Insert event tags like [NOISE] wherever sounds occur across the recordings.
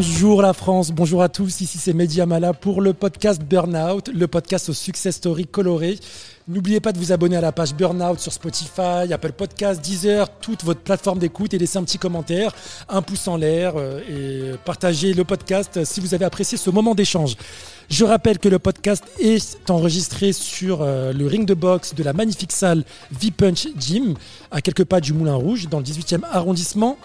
Bonjour la France, bonjour à tous, ici c'est Mehdi Amala pour le podcast Burnout, le podcast au success story coloré. N'oubliez pas de vous abonner à la page Burnout sur Spotify, Apple Podcasts, Deezer, toute votre plateforme d'écoute et laisser un petit commentaire, un pouce en l'air euh, et partagez le podcast si vous avez apprécié ce moment d'échange. Je rappelle que le podcast est enregistré sur euh, le ring de boxe de la magnifique salle V-Punch Gym, à quelques pas du Moulin Rouge, dans le 18e arrondissement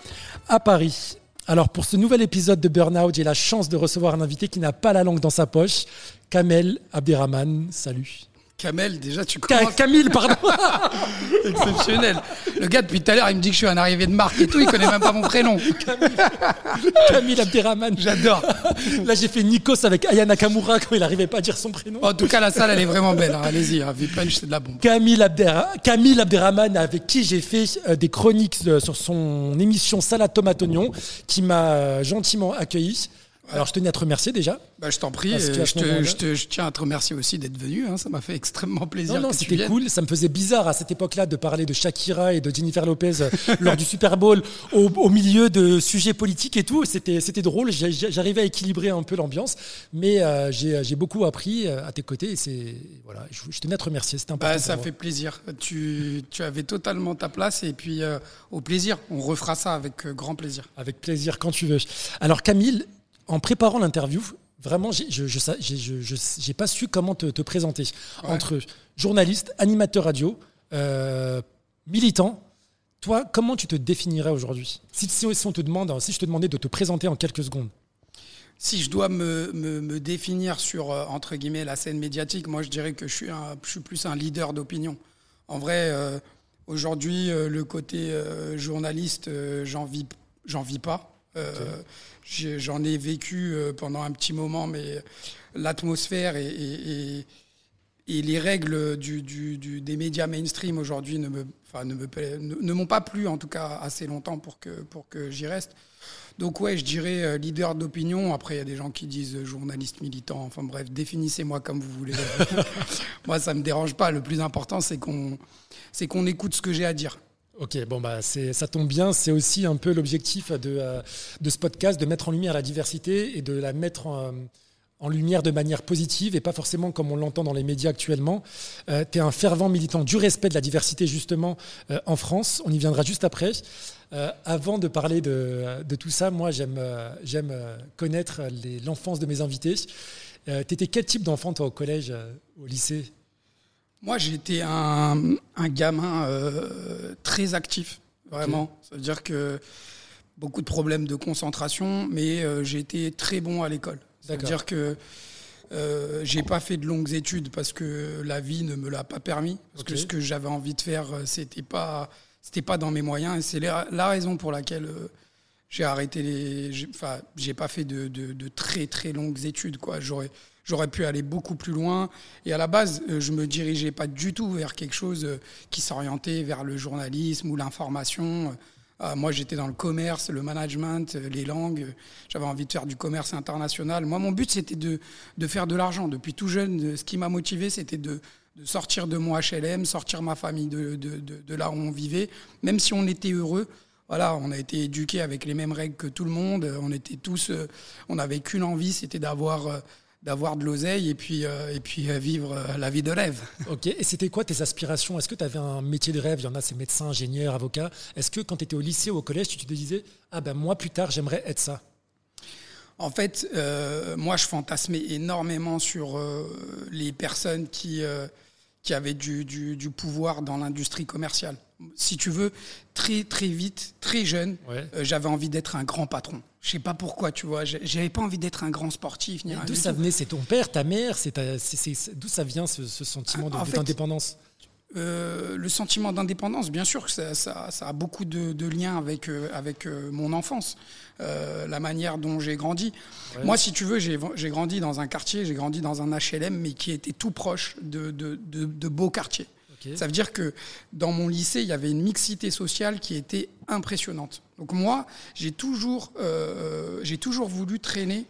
à Paris. Alors pour ce nouvel épisode de Burnout, j'ai la chance de recevoir un invité qui n'a pas la langue dans sa poche, Kamel Abderrahman. Salut. Kamel, déjà, tu commences. Camille, pardon. [LAUGHS] Exceptionnel. Le gars, depuis tout à l'heure, il me dit que je suis un arrivé de marque et tout, il connaît même pas mon prénom. [LAUGHS] Camille Abderrahman. J'adore. Là, j'ai fait Nikos avec Aya Nakamura quand il n'arrivait pas à dire son prénom. En tout cas, la salle, elle est vraiment belle. hein. Allez-y, hein. V-Punch, c'est de la bombe. Camille, Abderra- Camille Abderrahman, avec qui j'ai fait euh, des chroniques euh, sur son émission Salade Tomate Oignon, qui m'a euh, gentiment accueilli. Alors, je tenais à te remercier déjà. Bah, je t'en prie, euh, je, te- je te- je tiens à te remercier aussi d'être venu. hein. Ça m'a fait extrêmement plaisir. Non, non, c'était cool. Ça me faisait bizarre à cette époque-là de parler de Shakira et de Jennifer Lopez euh, [LAUGHS] lors du Super Bowl au, au milieu de sujets politiques et tout. C'était, drôle. J'arrivais à équilibrer un peu l'ambiance, mais euh, j'ai, beaucoup appris euh, à tes côtés. Et c'est voilà, je, je tenais à te remercier. C'était important. Bah, ça fait plaisir. Tu, tu avais totalement ta place et puis euh, au plaisir. On refera ça avec grand plaisir. Avec plaisir, quand tu veux. Alors Camille, en préparant l'interview, vraiment, j'ai- je je, sa- j'ai- je- je- j'ai pas su comment te, te présenter. Ouais. Entre journaliste, animateur radio, euh, militant, toi, comment tu te définirais aujourd'hui? Si, on te demande, si je te demandais de te présenter en quelques secondes. Si je dois me, me- me définir sur, euh, entre guillemets, la scène médiatique, moi je dirais que je suis, un- je suis plus un leader d'opinion. En vrai, euh, aujourd'hui, le côté euh, journaliste, j'en vis, j'en vis pas. Euh, J'en ai vécu euh, pendant un petit moment, mais l'atmosphère et, et- et- et les règles du, du- du- des médias mainstream aujourd'hui ne me, enfin, ne me m'ont pas plu, en tout cas assez longtemps pour que, pour que j'y reste. Donc ouais, je dirais euh, leader d'opinion. Après, il y a des gens qui disent journaliste militant. Enfin bref, définissez-moi comme vous voulez. [LAUGHS] Moi, ça me dérange pas. Le plus important, c'est qu'on c'est qu'on écoute ce que j'ai à dire. Ok, bon bah ça tombe bien. C'est aussi un peu l'objectif de, euh, de ce podcast, de mettre en lumière la diversité et de la mettre en, en lumière de manière positive et pas forcément comme on l'entend dans les médias actuellement. tu es un fervent militant du respect de la diversité justement euh, en France. On y viendra juste après. Euh, avant de parler de, tout ça, moi j'aime, euh, j'aime euh, connaître l'enfance de mes invités. tu étais quel type d'enfant toi au collège, euh, au lycée? Moi, j'étais un, un gamin euh, très actif, vraiment. Ça veut dire que beaucoup de problèmes de concentration, mais euh, j'ai été très bon à l'école. Ça veut D'accord. dire que euh, j'ai pas fait de longues études parce que la vie ne me l'a pas permis. Parce que ce que j'avais envie de faire, euh, c'était pas, c'était pas dans mes moyens. Et c'est la, la raison pour laquelle j'ai arrêté les. Enfin, j'ai pas fait de, de- de très très longues études. Quoi. J'aurais, j'aurais pu aller beaucoup plus loin. Et à la base, euh, je me dirigeais pas du tout vers quelque chose euh, qui s'orientait vers le journalisme ou l'information. Euh, moi, j'étais dans le commerce, le management, les langues. J'avais envie de faire du commerce international. Moi, mon but, c'était de, de faire de l'argent. Depuis tout jeune, ce qui m'a motivé, c'était de, de sortir de mon HLM, sortir ma famille de, de, de- là où on vivait. Même si on était heureux, voilà, on a été éduqués avec les mêmes règles que tout le monde. On était tous, on n'avait qu'une envie, c'était d'avoir d'avoir de l'oseille et puis euh, et puis euh, vivre euh, la vie de rêve. [LAUGHS] Ok, et c'était quoi tes aspirations? Est-ce que tu avais un métier de rêve? Il y en a, c'est médecin, ingénieur, avocat. Est-ce que quand tu étais au lycée ou au collège, tu te disais Ah ben moi plus tard, j'aimerais être ça? En fait, euh, moi, je fantasmais énormément sur euh, les personnes qui, euh, qui avaient du, du- du pouvoir dans l'industrie commerciale. Si tu veux, très, très vite, très jeune, Ouais. j'avais envie d'être un grand patron. Je sais pas pourquoi, tu vois. J'avais pas envie d'être un grand sportif. D'où ça venait? C'est ton père, ta mère? C'est D'où ça vient ce, ce sentiment d'indépendance Euh, le sentiment d'indépendance, bien sûr que ça, ça- ça a beaucoup de, de liens avec, euh, avec euh, mon enfance, la manière dont j'ai grandi. Moi, si tu veux, j'ai grandi dans un quartier, j'ai grandi dans un HLM, mais qui était tout proche de- de beaux quartiers. Ça veut dire que dans mon lycée, il y avait une mixité sociale qui était impressionnante. Donc moi, j'ai toujours, euh, j'ai toujours voulu traîner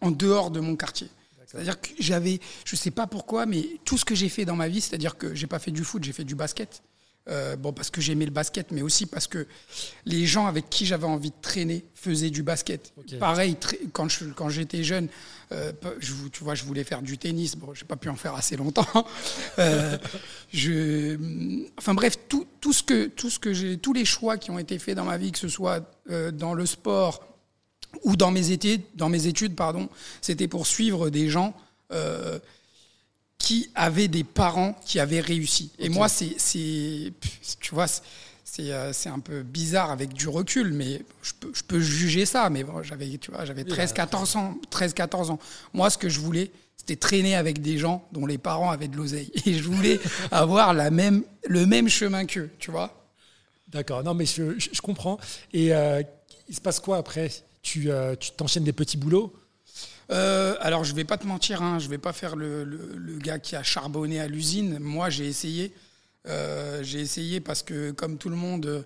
en dehors de mon quartier. C'est-à-dire que j'avais, je sais pas pourquoi, mais tout ce que j'ai fait dans ma vie, c'est-à-dire que j'ai pas fait du foot, j'ai fait du basket. Euh, bon, parce que j'aimais le basket, mais aussi parce que les gens avec qui j'avais envie de traîner faisaient du basket. Pareil, quand, je, quand j'étais jeune, euh, je, tu vois, je voulais faire du tennis. Bon, j'ai pas pu en faire assez longtemps. [LAUGHS] Euh, je, enfin bref, tout, tout ce que, tout ce que j'ai, tous les choix qui ont été faits dans ma vie, que ce soit dans le sport ou dans mes études, dans mes études, pardon, c'était pour suivre des gens qui avaient des parents qui avaient réussi. Et moi, c'est, tu vois, euh, c'est un peu bizarre avec du recul, mais je peux, je peux juger ça. Mais bon, j'avais, tu vois, j'avais 13, 14 ans, 13, 14 ans. Moi, ce que je voulais, c'était traîner avec des gens dont les parents avaient de l'oseille. Et je voulais [LAUGHS] avoir la même, le même chemin qu'eux, tu vois. D'accord. Non, mais je, je, comprends. Et euh, il se passe quoi après? Tu euh, tu t'enchaînes des petits boulots? Euh, alors, je vais pas te mentir, hein, je vais pas faire le, gars qui a charbonné à l'usine. Moi, j'ai essayé. Euh, j'ai essayé parce que, comme tout le monde, euh,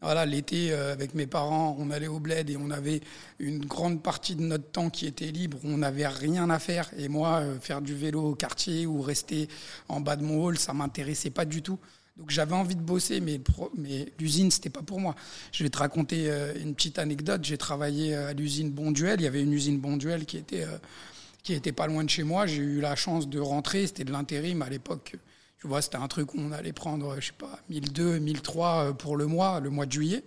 voilà, l'été, avec mes parents, on allait au bled et on avait une grande partie de notre temps qui était libre. On n'avait rien à faire. Et moi, faire du vélo au quartier ou rester en bas de mon hall, ça m'intéressait pas du tout. Donc j'avais envie de bosser, mais, mais l'usine, c'était pas pour moi. Je vais te raconter euh, une petite anecdote. J'ai travaillé euh, à l'usine Bonduel. Il y avait une usine Bonduel qui était, euh, qui était pas loin de chez moi. J'ai eu la chance de rentrer. C'était de l'intérim à l'époque. Tu vois, c'était un truc où on allait prendre, je sais pas, 1002, 1003 pour le mois, le mois de juillet.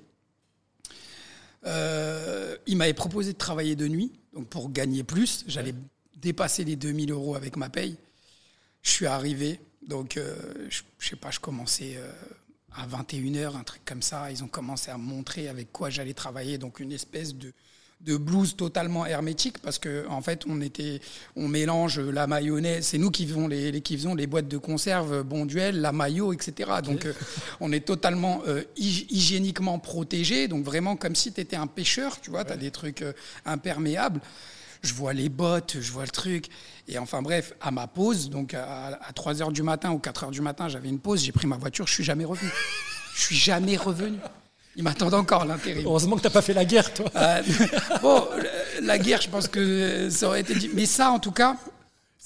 il m'avait proposé de travailler de nuit, donc pour gagner plus. J'allais dépasser les 2000 euros avec ma paye. Je suis arrivé, donc, euh, je, je, sais pas, je commençais euh, à 21h, un truc comme ça. Ils ont commencé à me montrer avec quoi j'allais travailler. Donc, une espèce de, de blouse totalement hermétique parce que en fait on était on mélange la mayonnaise. C'est nous qui faisons les, qui faisons les boîtes de conserve Bonduel la maillot etc donc euh, on est totalement hygiéniquement protégé donc vraiment comme si tu étais un pêcheur tu vois. Tu as des trucs imperméables je vois les bottes, je vois le truc. Et enfin bref, à ma pause, donc à, 3 h du matin ou 4 h du matin, j'avais une pause, j'ai pris ma voiture, je suis jamais revenu. Je suis jamais revenu. Ils m'attendent encore l'intérim. Heureusement que tu n'as pas fait la guerre, toi. Euh, [LAUGHS] bon, la guerre, je pense que ça aurait été dit. Mais ça, en tout cas,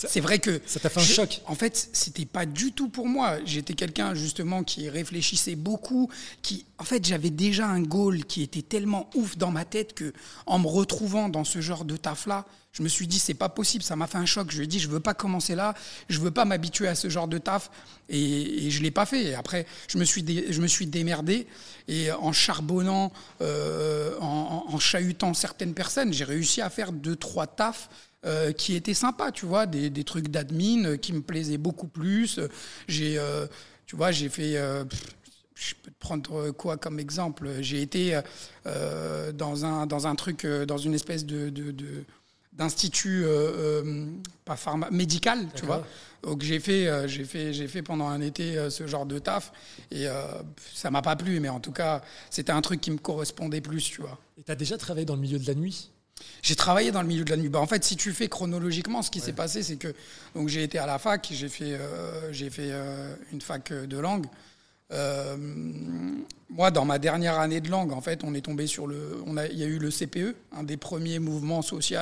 c'est vrai que. Ça t'a fait un choc. En fait, c'était pas du tout pour moi. J'étais quelqu'un, justement, qui réfléchissait beaucoup. qui En fait, j'avais déjà un goal qui était tellement ouf dans ma tête que, en me retrouvant dans ce genre de taf-là, je me suis dit, c'est pas possible. Ça m'a fait un choc. Je lui ai dit, je veux pas commencer là. Je veux pas m'habituer à ce genre de taf. Et, et je l'ai pas fait. Et après, je me suis, je me suis démerdé. Et en charbonnant, euh, en, en chahutant certaines personnes, j'ai réussi à faire deux, trois tafs euh, qui étaient sympas, tu vois, des, des trucs d'admin euh, qui me plaisaient beaucoup plus. J'ai, euh, tu vois, j'ai fait. je peux te prendre quoi comme exemple? J'ai été dans, un, dans un truc, dans une espèce de, de, d'institut pas pharma, médical, tu vois. Donc j'ai fait, j'ai fait, j'ai fait pendant un été ce genre de taf et ça m'a pas plu, mais en tout cas c'était un truc qui me correspondait plus, tu vois. Et tu as déjà travaillé dans le milieu de la nuit? J'ai travaillé dans le milieu de la nuit. Bah, en fait, si tu fais chronologiquement, ce qui s'est passé, c'est que donc j'ai été à la fac, j'ai fait, euh, j'ai fait euh, une fac de langue. Euh, moi, dans ma dernière année de langue, en fait, on est tombé sur le, on a, il y a eu le CPE, un des premiers mouvements sociaux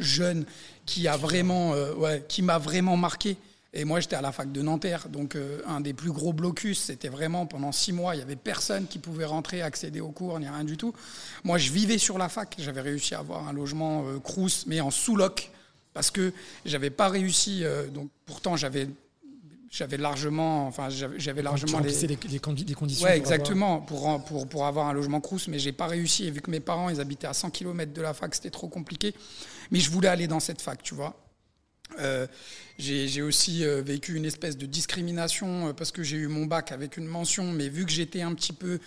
jeunes qui a vraiment, ouais, qui m'a vraiment marqué. Et moi, j'étais à la fac de Nanterre, donc euh, un des plus gros blocus, c'était vraiment pendant six mois, il n'y avait personne qui pouvait rentrer, accéder aux cours, ni rien du tout. Moi, je vivais sur la fac, j'avais réussi à avoir un logement euh, Crous, mais en sous-loc, parce que j'avais pas réussi, euh, donc pourtant j'avais j'avais largement, enfin j'avais largement les, les, les, conditions. Ouais, exactement, pour, pour, pour avoir un logement Crous, mais j'ai pas réussi. Et vu que mes parents, ils habitaient à 100 km de la fac, c'était trop compliqué. Mais je voulais aller dans cette fac, tu vois. Euh, j'ai aussi euh, vécu une espèce de discrimination euh, parce que j'ai eu mon bac avec une mention, mais vu que j'étais un petit peu,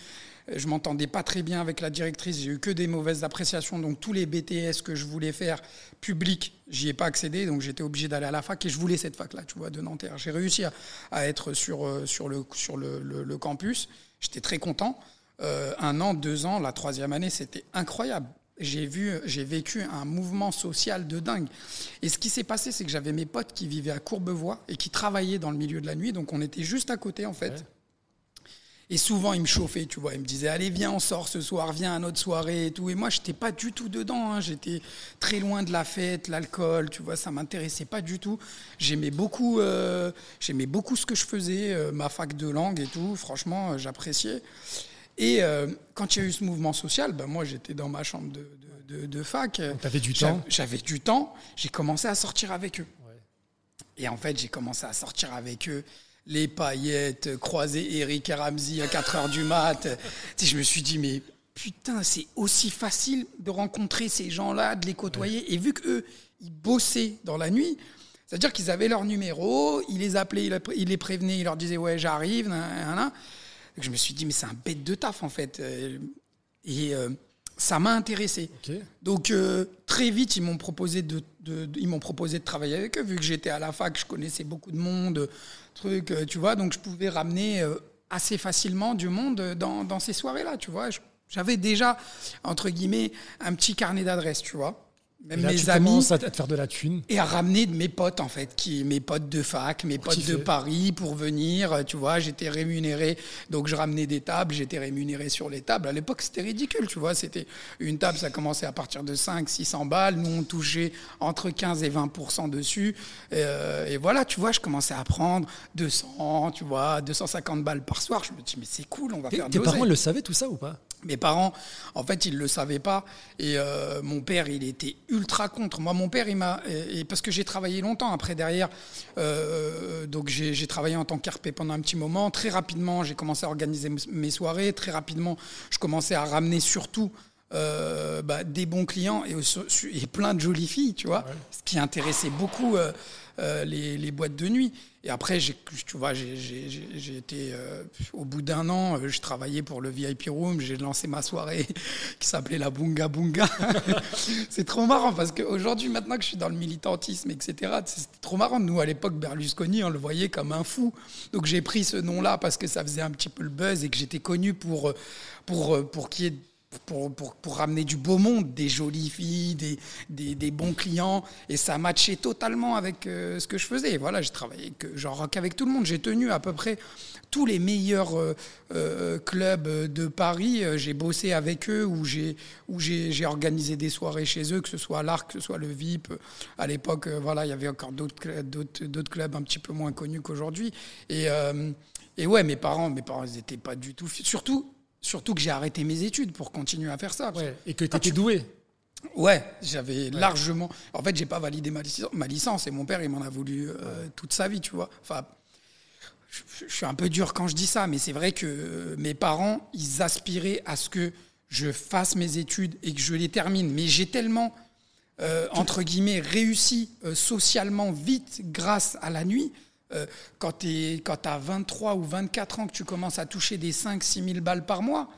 je m'entendais pas très bien avec la directrice, j'ai eu que des mauvaises appréciations, donc tous les BTS que je voulais faire public, j'y ai pas accédé, donc j'étais obligé d'aller à la fac et je voulais cette fac-là, tu vois, de Nanterre. J'ai réussi à, être sur, le, campus, j'étais très content. un an, deux ans, la troisième année, c'était incroyable j'ai vu, j'ai vécu un mouvement social de dingue. Et ce qui s'est passé, c'est que j'avais mes potes qui vivaient à Courbevoie et qui travaillaient dans le milieu de la nuit, donc on était juste à côté en fait. Et souvent, il me chauffait, tu vois. Il me disait, allez, viens, on sort ce soir, viens à notre soirée et tout. Et moi, je n'étais pas du tout dedans. hein. J'étais très loin de la fête, l'alcool, tu vois. Ça m'intéressait pas du tout. J'aimais beaucoup, euh, j'aimais beaucoup ce que je faisais, euh, ma fac de langue et tout. Franchement, euh, j'appréciais. Et euh, quand il y a eu ce mouvement social, ben moi, j'étais dans ma chambre de, de- de- de fac. t'avais du temps. J'avais du temps. J'ai commencé à sortir avec eux. Et en fait, j'ai commencé à sortir avec eux. Les paillettes, croiser Eric et Ramsey à 4 heures du mat. Je me suis dit, mais putain, c'est aussi facile de rencontrer ces gens-là, de les côtoyer. Et vu qu'eux, ils bossaient dans la nuit, c'est-à-dire qu'ils avaient leur numéro, ils les appelaient, ils ils les prévenaient, ils leur disaient, ouais, j'arrive, je me suis dit, mais c'est un bête de taf, en fait. Euh, Et euh, ça m'a intéressé. Donc euh, très vite, ils m'ont proposé de, de- de- ils m'ont proposé de travailler avec eux, vu que j'étais à la fac, je connaissais beaucoup de monde, trucs, euh, tu vois, donc je pouvais ramener euh, assez facilement du monde dans, dans ces soirées-là, tu vois. J'avais déjà entre guillemets un petit carnet d'adresses, tu vois. Même là, mes tu amis commences à te faire de la thune. et à ramener de mes potes en fait, qui mes potes de fac, mes potes kiffer. de Paris pour venir, euh, tu vois, j'étais rémunéré, donc je ramenais des tables, j'étais rémunéré sur les tables. À l'époque, c'était ridicule, tu vois, c'était une table, ça commençait à partir de 5 600 balles, nous on touchait entre 15 et 20% dessus. Euh, et voilà, tu vois, je commençais à prendre 200, tu vois, 250 balles par soir. Je me dis mais c'est cool, on va Et faire tes parents le savaient tout ça ou pas? Mes parents, en fait, ils ne le savaient pas. Et euh, mon père, il était ultra contre. Moi, mon père, il m'a. Et, et parce que j'ai travaillé longtemps après derrière. euh, donc, j'ai travaillé en tant qu'RP pendant un petit moment. Très rapidement, j'ai commencé à organiser mes soirées. Très rapidement, je commençais à ramener surtout. euh, bah, des bons clients et, plein de jolies filles, tu vois, ce qui intéressait beaucoup les, les boîtes de nuit. Et après, tu vois, j'ai, été, euh, au bout d'un an, euh, je travaillais pour le VIP Room, j'ai lancé ma soirée [LAUGHS] qui s'appelait la Bunga Bunga. [LAUGHS] c'est trop marrant parce qu'aujourd'hui, maintenant que je suis dans le militantisme, etc., c'était trop marrant. Nous, à l'époque, Berlusconi, on le voyait comme un fou. Donc j'ai pris ce nom-là parce que ça faisait un petit peu le buzz et que j'étais connu pour, euh, pour, euh, pour qu'il y ait pour, pour, ramener du beau monde, des jolies filles, des, des, des bons clients. Et ça matchait totalement avec euh, ce que je faisais. Voilà, j'ai travaillé que, genre qu'avec tout le monde. J'ai tenu à peu près tous les meilleurs euh, euh, clubs de Paris. J'ai bossé avec eux ou j'ai où j'ai j'ai organisé des soirées chez eux, que ce soit l'Arc, que ce soit le VIP. À l'époque, voilà, il y avait encore d'autres d'autres d'autres clubs un petit peu moins connus qu'aujourd'hui. Et, et ouais, mes parents, mes parents, ils n'étaient pas du tout. Surtout, surtout que j'ai arrêté mes études pour continuer à faire ça. Ouais. Et que tu étais doué. Ouais, j'avais largement. En fait, j'ai pas validé ma licence, ma licence et mon père, il m'en a voulu euh, toute sa vie, tu vois. Enfin, je, je suis un peu dur quand je dis ça, mais c'est vrai que euh, mes parents, ils aspiraient à ce que je fasse mes études et que je les termine. Mais j'ai tellement, euh, entre guillemets, réussi euh, socialement vite grâce à la nuit. Euh, quand tu as 23 ou 24 ans, que tu commences à toucher des 5-6 000 balles par mois,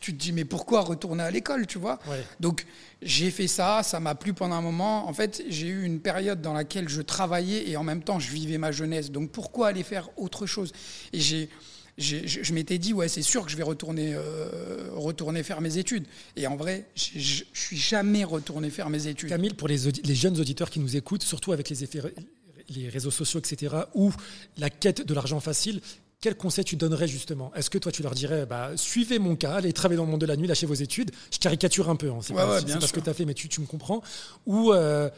tu te dis, mais pourquoi retourner à l'école, tu vois? Ouais. donc j'ai fait ça, ça m'a plu pendant un moment. En fait, j'ai eu une période dans laquelle je travaillais et en même temps je vivais ma jeunesse. Donc pourquoi aller faire autre chose? Et j'ai, je, je m'étais dit ouais c'est sûr que je vais retourner euh, retourner faire mes études. Et en vrai, je je suis jamais retourné faire mes études. Camille, pour les, audi- les jeunes auditeurs qui nous écoutent, surtout avec les, effets, les réseaux sociaux, etc., ou la quête de l'argent facile, quel conseil tu donnerais justement? Est-ce que toi tu leur dirais, bah, suivez mon cas, allez travailler dans le monde de la nuit, lâchez vos études Je caricature un peu, hein, c'est Ouais, pas, ouais, pas ce que tu as fait, mais tu, tu me comprends. Ou. euh,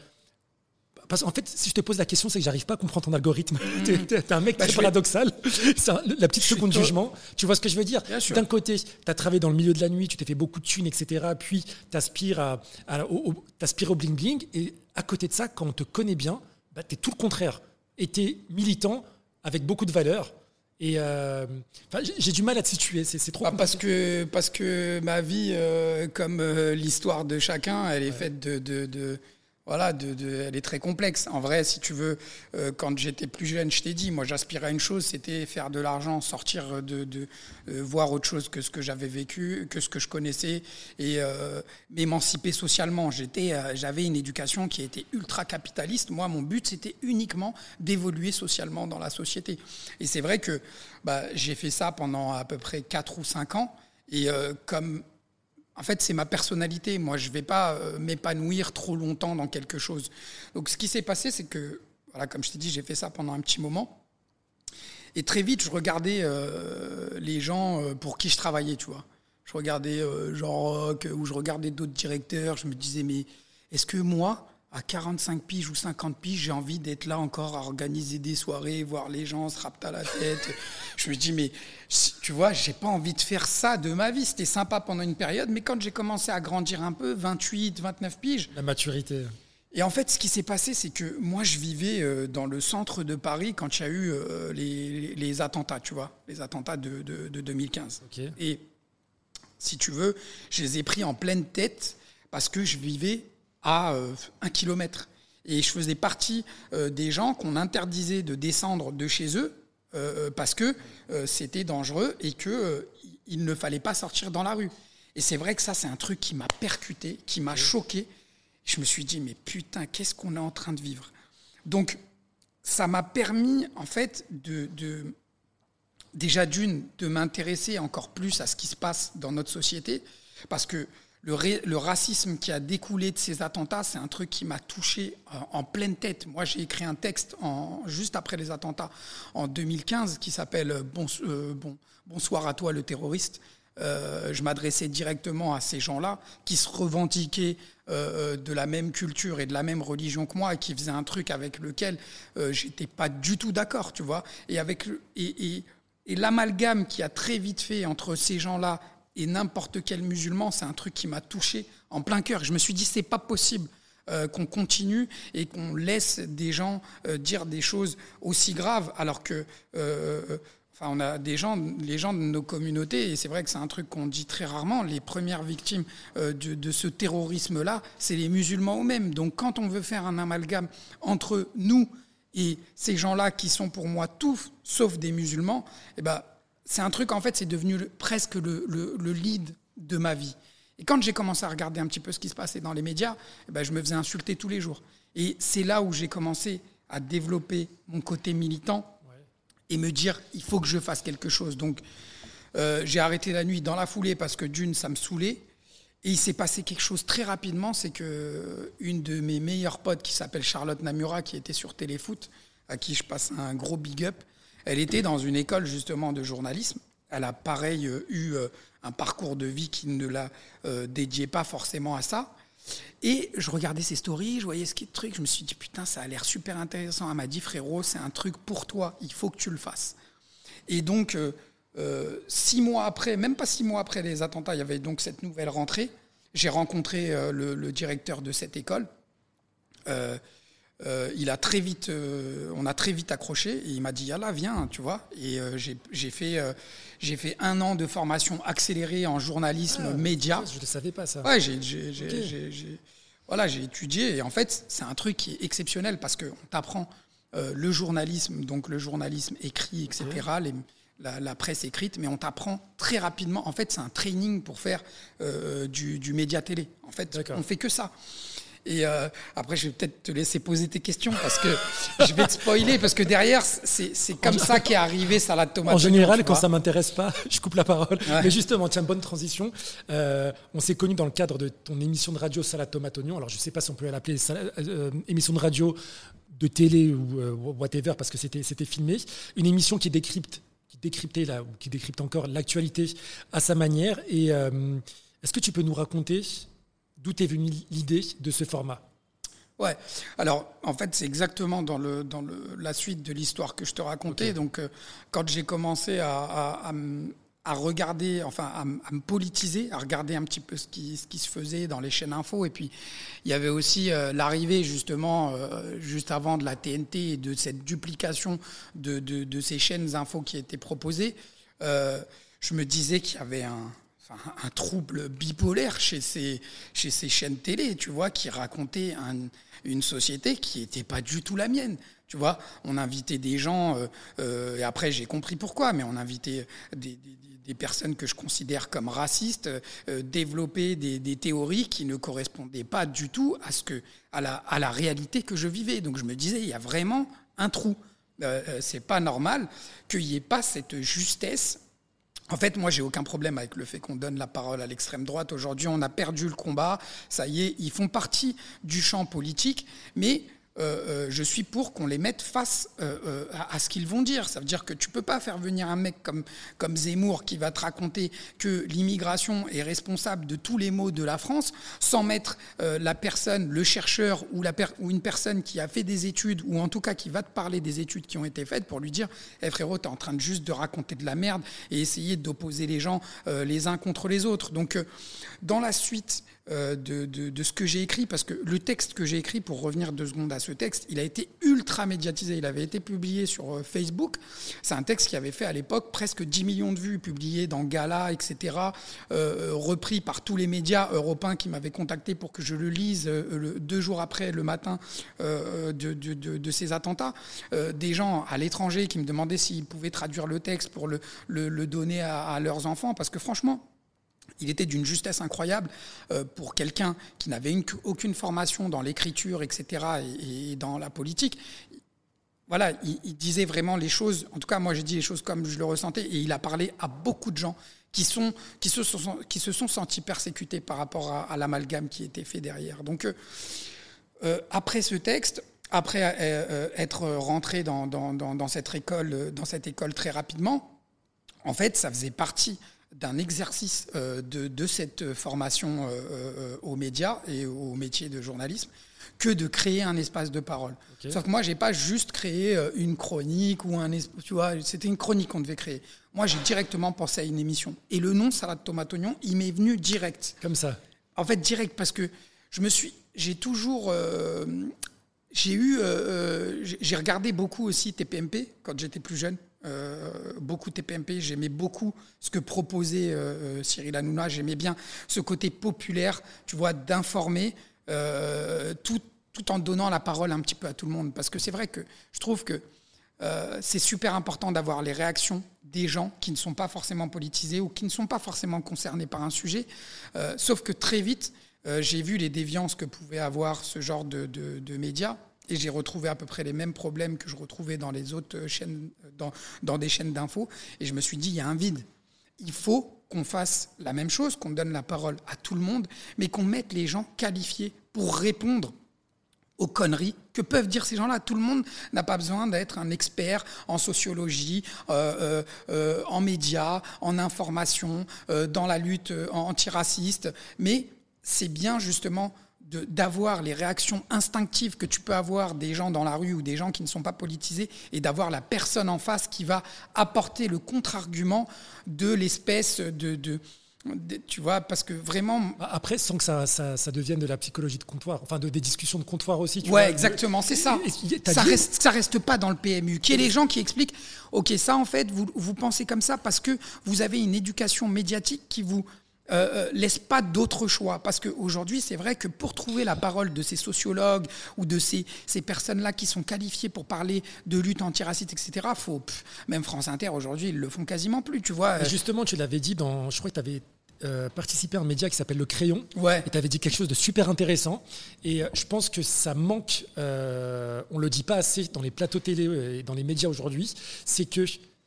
parce qu'en fait, si je te pose la question, c'est que j'arrive pas à comprendre ton algorithme. [LAUGHS] T'es t'es un mec Bah, très je vais- paradoxal. [LAUGHS] Un- la petite Je seconde jugement. Tu vois ce que je veux dire? D'un côté, tu as travaillé dans le milieu de la nuit, tu t'es fait beaucoup de thunes, etc. Puis tu aspires, à, à- au, au- t'aspires au bling-bling. Et à côté de ça, quand on te connaît bien, bah, tu es tout le contraire. Et tu es militant avec beaucoup de valeurs. Et euh, j'ai- du mal à te situer. C'est trop compliqué. parce que parce que ma vie, euh, comme euh, l'histoire de chacun, elle est faite de, de, de- voilà, elle est très complexe. En vrai, si tu veux, euh, quand j'étais plus jeune, je t'ai dit, moi, j'aspirais à une chose, c'était faire de l'argent, sortir de, euh, voir autre chose que ce que j'avais vécu, que ce que je connaissais, et euh, m'émanciper socialement. J'avais une éducation qui était ultra capitaliste. Moi, mon but, c'était uniquement d'évoluer socialement dans la société. Et c'est vrai que bah, j'ai fait ça pendant à peu près 4 ou 5 ans. Et comme en fait, c'est ma personnalité. Moi, je ne vais pas euh, m'épanouir trop longtemps dans quelque chose. Donc, ce qui s'est passé, c'est que, voilà, comme je t'ai dit, j'ai fait ça pendant un petit moment. Et très vite, je regardais les gens pour qui je travaillais, tu vois. Je regardais Jean Rock ou je regardais d'autres directeurs. Je me disais, mais est-ce que moi, à 45 piges ou 50 piges, j'ai envie d'être là encore à organiser des soirées, voir les gens se rapent à la tête. Je me dis, mais tu vois, j'ai pas envie de faire ça de ma vie. C'était sympa pendant une période, mais quand j'ai commencé à grandir un peu, 28, 29 piges. La maturité. Et en fait, ce qui s'est passé, c'est que moi, je vivais euh, dans le centre de Paris quand il y a eu euh, les, attentats, tu vois, les attentats de, 2015. Et si tu veux, je les ai pris en pleine tête parce que je vivais à euh, un kilomètre. Et je faisais partie euh, des gens qu'on interdisait de descendre de chez eux euh, parce que c'était dangereux et qu'il ne fallait pas sortir dans la rue. Et c'est vrai que ça, c'est un truc qui m'a percuté, qui m'a choqué. Je me suis dit, mais putain, qu'est-ce qu'on est en train de vivre? Donc, ça m'a permis, en fait, de, de déjà d'une, de m'intéresser encore plus à ce qui se passe dans notre société, parce que le, racisme qui a découlé de ces attentats, c'est un truc qui m'a touché euh, en, pleine tête. Moi, j'ai écrit un texte en, juste après les attentats en 2015 qui s'appelle euh, euh, bon, Bonsoir à toi, le terroriste. je m'adressais directement à ces gens-là qui se revendiquaient de la même culture et de la même religion que moi et qui faisaient un truc avec lequel j'étais pas du tout d'accord, tu vois. Et avec et l'amalgame qui a très vite fait entre ces gens-là et n'importe quel musulman, c'est un truc qui m'a touché en plein cœur. Je me suis dit, c'est pas possible euh, qu'on continue et qu'on laisse des gens euh, dire des choses aussi graves, alors que, euh, enfin, on a des gens, les gens de nos communautés, et c'est vrai que c'est un truc qu'on dit très rarement, les premières victimes de, ce terrorisme-là, c'est les musulmans eux-mêmes. Donc, quand on veut faire un amalgame entre nous et ces gens-là qui sont pour moi tout sauf des musulmans, eh ben, c'est un truc, en fait, c'est devenu presque le, lead de ma vie. Et quand j'ai commencé à regarder un petit peu ce qui se passait dans les médias, eh ben, je me faisais insulter tous les jours. Et c'est là où j'ai commencé à développer mon côté militant et me dire, il faut que je fasse quelque chose. Donc, euh, j'ai arrêté la nuit dans la foulée parce que d'une, ça me saoulait. Et il s'est passé quelque chose très rapidement, c'est que une de mes meilleures potes qui s'appelle Charlotte Namura, qui était sur Téléfoot, à qui je passe un gros big up, elle était dans une école justement de journalisme. Elle a pareil euh, eu euh, un parcours de vie qui ne la euh, dédiait pas forcément à ça. Et je regardais ses stories, je voyais ce qui est truc, je me suis dit putain ça a l'air super intéressant. Elle m'a dit frérot c'est un truc pour toi, il faut que tu le fasses. Et donc six mois après, même pas six mois après les attentats, il y avait donc cette nouvelle rentrée. J'ai rencontré le, directeur de cette école. Il a très vite, euh, on a très vite accroché et il m'a dit là viens, tu vois. Et euh, j'ai fait, j'ai fait un an de formation accélérée en journalisme ah, média. Je ne savais pas ça. Ouais, j'ai, voilà, j'ai étudié et en fait c'est un truc qui est exceptionnel parce qu'on t'apprend le journalisme, donc le journalisme écrit, etc. la, presse écrite, mais on t'apprend très rapidement. En fait, c'est un training pour faire du, du média télé. En fait, on fait que ça. Et euh, après, je vais peut-être te laisser poser tes questions parce que [LAUGHS] je vais te spoiler parce que derrière, c'est comme ça qu'est arrivé Salade Tomate. En général, quand ça m'intéresse pas, [LAUGHS] je coupe la parole. Mais justement, tiens, bonne transition. Euh, on s'est connus dans le cadre de ton émission de radio Salade Tomate Oignon. Alors, je sais pas si on peut l'appeler euh, émission de radio, de télé ou whatever parce que c'était filmé. Une émission qui décrypte, qui décryptait là, ou qui décrypte encore l'actualité à sa manière. Et est-ce que tu peux nous raconter D'où est venue l'idée de ce format Ouais, alors en fait c'est exactement dans, le, dans le, la suite de l'histoire que je te racontais. Donc euh, quand j'ai commencé à, à, regarder, enfin à, me politiser, à regarder un petit peu ce qui, ce qui se faisait dans les chaînes info, et puis il y avait aussi euh, l'arrivée justement euh, juste avant de la TNT et de cette duplication de, de, de ces chaînes info qui étaient proposées, je me disais qu'il y avait un un trouble bipolaire chez ces, chez ces chaînes télé, tu vois, qui racontaient une société qui n'était pas du tout la mienne. Tu vois, on invitait des gens, euh, euh, et après j'ai compris pourquoi, mais on invitait des, personnes que je considère comme racistes, euh, développer des, théories qui ne correspondaient pas du tout à, ce que, à, la, à la réalité que je vivais. Donc je me disais, il y a vraiment un trou. c'est pas normal qu'il n'y ait pas cette justesse en fait, moi, j'ai aucun problème avec le fait qu'on donne la parole à l'extrême droite. Aujourd'hui, on a perdu le combat. Ça y est, ils font partie du champ politique. Mais euh, euh, je suis pour qu'on les mette face euh, à, ce qu'ils vont dire. Ça veut dire que tu peux pas faire venir un mec comme, comme Zemmour qui va te raconter que l'immigration est responsable de tous les maux de la France sans mettre la personne, le chercheur ou, une personne qui a fait des études ou en tout cas qui va te parler des études qui ont été faites pour lui dire hey frérot, tu es en train de juste de raconter de la merde et essayer d'opposer les gens les uns contre les autres. Donc dans la suite euh, de, ce que j'ai écrit, parce que le texte que j'ai écrit, pour revenir deux secondes à ce texte, il a été ultra médiatisé. Il avait été publié sur euh, Facebook. C'est un texte qui avait fait à l'époque presque 10 millions de vues, publié dans Gala, etc., euh, repris par tous les médias européens qui m'avaient contacté pour que je le lise deux jours après, le matin de, ces attentats. des gens à l'étranger qui me demandaient s'ils pouvaient traduire le texte pour le, le, donner à leurs enfants, parce que franchement, il était d'une justesse incroyable euh, pour quelqu'un qui n'avait aucune formation dans l'écriture, etc., et, dans la politique. Voilà, il, disait vraiment les choses, en tout cas moi j'ai dit les choses comme je le ressentais, et il a parlé à beaucoup de gens qui, sont, qui, se, sont, qui se sont sentis persécutés par rapport à, l'amalgame qui était fait derrière. Donc euh, euh, après ce texte, après être rentré dans, dans, dans, cette école, dans cette école très rapidement, en fait ça faisait partie d'un exercice euh, de, cette formation euh, euh, aux médias et au métier de journalisme que de créer un espace de parole. Sauf que moi, j'ai pas juste créé une chronique ou un tu vois, c'était une chronique qu'on devait créer. Moi, j'ai directement pensé à une émission. Et le nom Salade Tomate Oignon, il m'est venu direct. Comme ça. En fait, direct parce que je me suis, j'ai toujours, j'ai eu, j'ai regardé beaucoup aussi TPMP quand j'étais plus jeune. Euh, beaucoup TPMP, j'aimais beaucoup ce que proposait euh, euh, Cyril Hanouna, j'aimais bien ce côté populaire, tu vois, d'informer, tout, en donnant la parole un petit peu à tout le monde. Parce que c'est vrai que je trouve que c'est super important d'avoir les réactions des gens qui ne sont pas forcément politisés ou qui ne sont pas forcément concernés par un sujet. sauf que très vite, j'ai vu les déviances que pouvait avoir ce genre de médias. Et j'ai retrouvé à peu près les mêmes problèmes que je retrouvais dans les autres chaînes, dans, des chaînes d'infos. Et je me suis dit, il y a un vide. Il faut qu'on fasse la même chose, qu'on donne la parole à tout le monde, mais qu'on mette les gens qualifiés pour répondre aux conneries que peuvent dire ces gens-là. Tout le monde n'a pas besoin d'être un expert en sociologie, euh, euh, euh, en médias, en information, dans la lutte antiraciste, mais c'est bien justement d'avoir les réactions instinctives que tu peux avoir des gens dans la rue ou des gens qui ne sont pas politisés et d'avoir la personne en face qui va apporter le contre-argument de l'espèce de, de, tu vois, parce que vraiment. Bah, après, sans que ça, ça, ça, devienne de la psychologie de comptoir, enfin de, des discussions de comptoir aussi. Tu ouais, exactement, c'est ça. Ça reste, ça reste pas dans le PMU. Qui est les gens qui expliquent, ok, ça en fait, vous, vous pensez comme ça parce que vous avez une éducation médiatique qui vous euh, euh, laisse pas d'autre choix. Parce qu'aujourd'hui, c'est vrai que pour trouver la parole de ces sociologues ou de ces, ces personnes-là qui sont qualifiées pour parler de lutte antiraciste, etc., faut, même France Inter, aujourd'hui, ils le font quasiment plus, tu vois. justement, tu l'avais dit dans. Je crois que tu avais euh, participé à un média qui s'appelle Le Crayon. Ouais. Et tu avais dit quelque chose de super intéressant. Et je pense que ça manque, on ne le dit pas assez dans les plateaux télé et dans les médias aujourd'hui, c'est que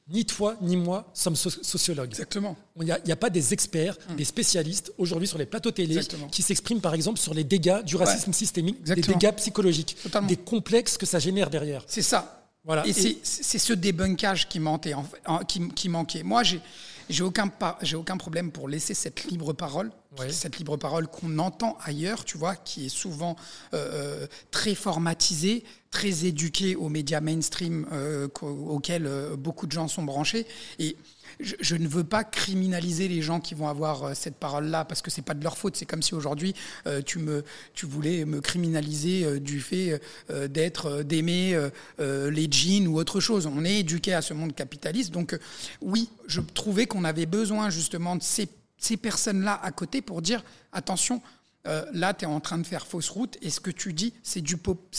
ni toi ni moi sommes sociologues. Exactement. Il n'y a, pas des experts, hum. des spécialistes aujourd'hui sur les plateaux télé qui s'expriment par exemple sur les dégâts du racisme systémique, des dégâts psychologiques, des complexes que ça génère derrière. C'est ça. Voilà. Et, c'est ce débunkage qui manquait. qui, qui manquait. Moi, j'ai j'ai aucun, j'ai aucun problème pour laisser cette libre parole, cette libre parole qu'on entend ailleurs, tu vois, qui est souvent euh, euh, très formatisée, très éduquée aux médias mainstream euh, auxquels beaucoup de gens sont branchés. Et je, ne veux pas criminaliser les gens qui vont avoir euh, cette parole-là parce que c'est pas de leur faute. C'est comme si aujourd'hui euh, tu me, tu voulais me criminaliser euh, du fait d'être, d'aimer les jeans ou autre chose. On est éduqué à ce monde capitaliste, donc oui, je trouvais qu'on avait besoin justement de ces, ces personnes-là à côté pour dire attention. Euh, là, tu es en train de faire fausse route et ce que tu dis, c'est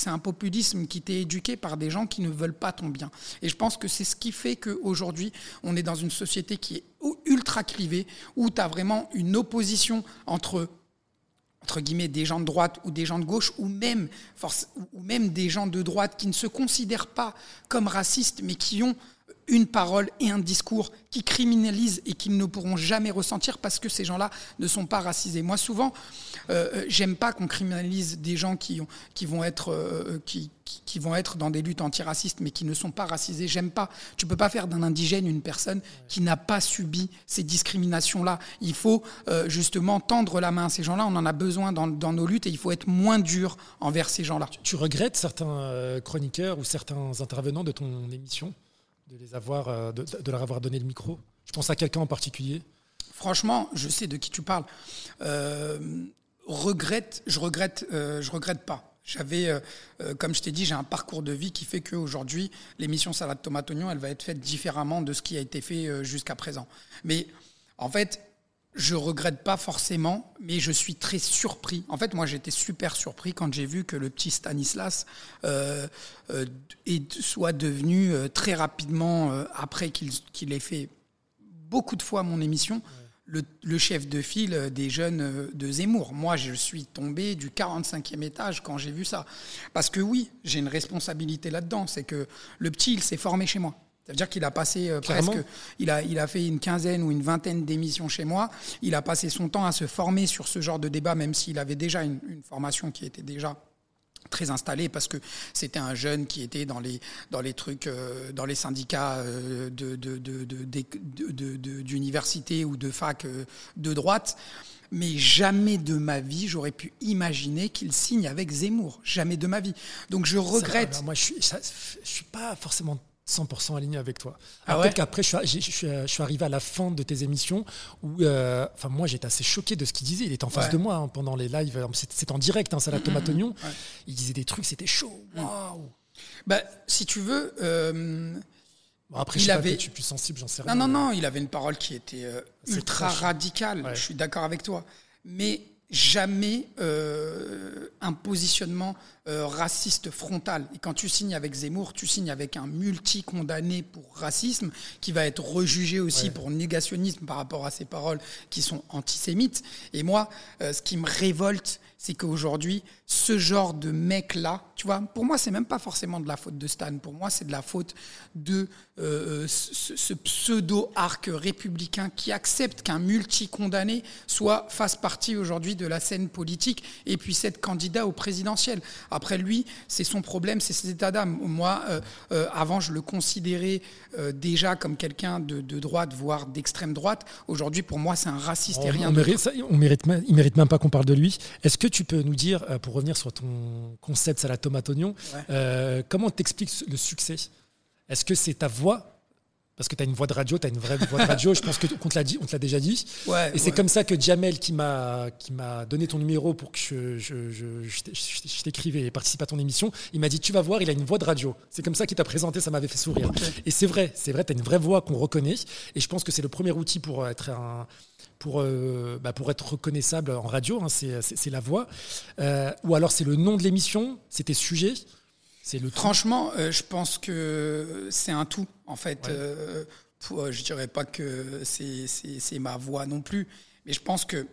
un populisme qui t'est éduqué par des gens qui ne veulent pas ton bien. Et je pense que c'est ce qui fait qu'aujourd'hui, on est dans une société qui est ultra clivée, où tu as vraiment une opposition entre entre guillemets, des gens de droite ou des gens de gauche, ou même, force, ou même des gens de droite qui ne se considèrent pas comme racistes, mais qui ont une parole et un discours qui criminalisent et qu'ils ne pourront jamais ressentir parce que ces gens-là ne sont pas racisés. Moi, souvent, euh, euh, j'aime pas qu'on criminalise des gens qui, ont, qui, vont être, euh, qui, vont être dans des luttes antiracistes mais qui ne sont pas racisés. J'aime pas. Tu peux pas faire d'un indigène une personne qui n'a pas subi ces discriminations-là. Il faut justement tendre la main à ces gens-là. On en a besoin dans, nos luttes et il faut être moins dur envers ces gens-là. Tu, regrettes certains chroniqueurs ou certains intervenants de ton émission? De, les avoir, de, de leur avoir donné le micro Je pense à quelqu'un en particulier Franchement, je sais de qui tu parles. Euh, regrette, je regrette, euh, je regrette pas. J'avais, euh, euh, comme je t'ai dit, j'ai un parcours de vie qui fait qu'aujourd'hui, l'émission Salade Tomate Oignon, elle va être faite différemment de ce qui a été fait jusqu'à présent. Mais en fait, je regrette pas forcément, mais je suis très surpris. En fait, moi, j'étais super surpris quand j'ai vu que le petit Stanislas est, soit devenu très rapidement, après qu'il ait fait beaucoup de fois mon émission, le, chef de file des jeunes euh, de Zemmour. Moi, je suis tombé du 45e étage quand j'ai vu ça. Parce que oui, j'ai une responsabilité là-dedans. C'est que le petit, il s'est formé chez moi. Ça veut dire qu'il a passé euh, presque, il a, il a fait une quinzaine ou une vingtaine d'émissions chez moi. Il a passé son temps à se former sur ce genre de débat, même s'il avait déjà une formation qui était déjà très installé parce que c'était un jeune qui était dans les, dans les trucs, euh, dans les syndicats euh, de, d'université ou de fac euh, de droite. Mais jamais de ma vie, j'aurais pu imaginer qu'il signe avec Zemmour. Jamais de ma vie. Donc je regrette. moi, je suis, je suis pas forcément 100% aligné avec toi. Ah Peut-être qu'après, je suis, je, suis, arrivé à la fin de tes émissions où, euh, enfin, moi, j'étais assez choqué de ce qu'il disait. Il était en face de moi hein, pendant les lives. C'est en direct, hein, ça la tomate oignon. Il disait des trucs, c'était chaud. Mm. Waouh. Bah, si tu veux. Euh, après, il je avait... suis plus sensible, j'en sais rien. Non, non, non, il avait une parole qui était euh, ultra radicale. Je suis d'accord avec toi. Mais jamais un positionnement euh, raciste frontal. Et quand tu signes avec Zemmour, tu signes avec un multi-condamné pour racisme, qui va être rejugé aussi pour négationnisme par rapport à ses paroles qui sont antisémites. Et moi, euh, ce qui me révolte, c'est qu'aujourd'hui, ce genre de mec-là, tu vois, pour moi, c'est même pas forcément de la faute de Stan. Pour moi, c'est de la faute de euh, ce, pseudo-arc républicain qui accepte qu'un multi-condamné soit fasse partie aujourd'hui de la scène politique et puisse être candidat au présidentiel. Après lui, c'est son problème, c'est ses états d'âme. Moi, euh, euh, avant, je le considérais déjà comme quelqu'un de, droite, voire d'extrême droite. Aujourd'hui, pour moi, c'est un raciste et rien on mérite, on mérite, il mérite même pas qu'on parle de lui. Est-ce que tu peux nous dire, euh, pour revenir sur ton concept salade tomate oignon, euh, comment t'expliques le succès? Est-ce que c'est ta voix parce que tu as une voix de radio, tu as une vraie voix de radio, je pense qu'on te l'a dit, on te l'a déjà dit. et c'est comme ça que Jamel qui m'a qui m'a donné ton numéro pour que je, je, je, t'écrive et participe à ton émission, il m'a dit tu vas voir, il a une voix de radio. C'est comme ça qu'il t'a présenté, ça m'avait fait sourire. Et c'est vrai, c'est vrai, tu as une vraie voix qu'on reconnaît et je pense que c'est le premier outil pour être un pour, euh, bah pour être reconnaissable en radio, hein, c'est la voix. Euh, ou alors c'est le nom de l'émission, c'est tes sujets. C'est le Franchement, euh, je pense que c'est un tout, en fait. Pour, je dirais pas que c'est ma voix non plus, mais je pense que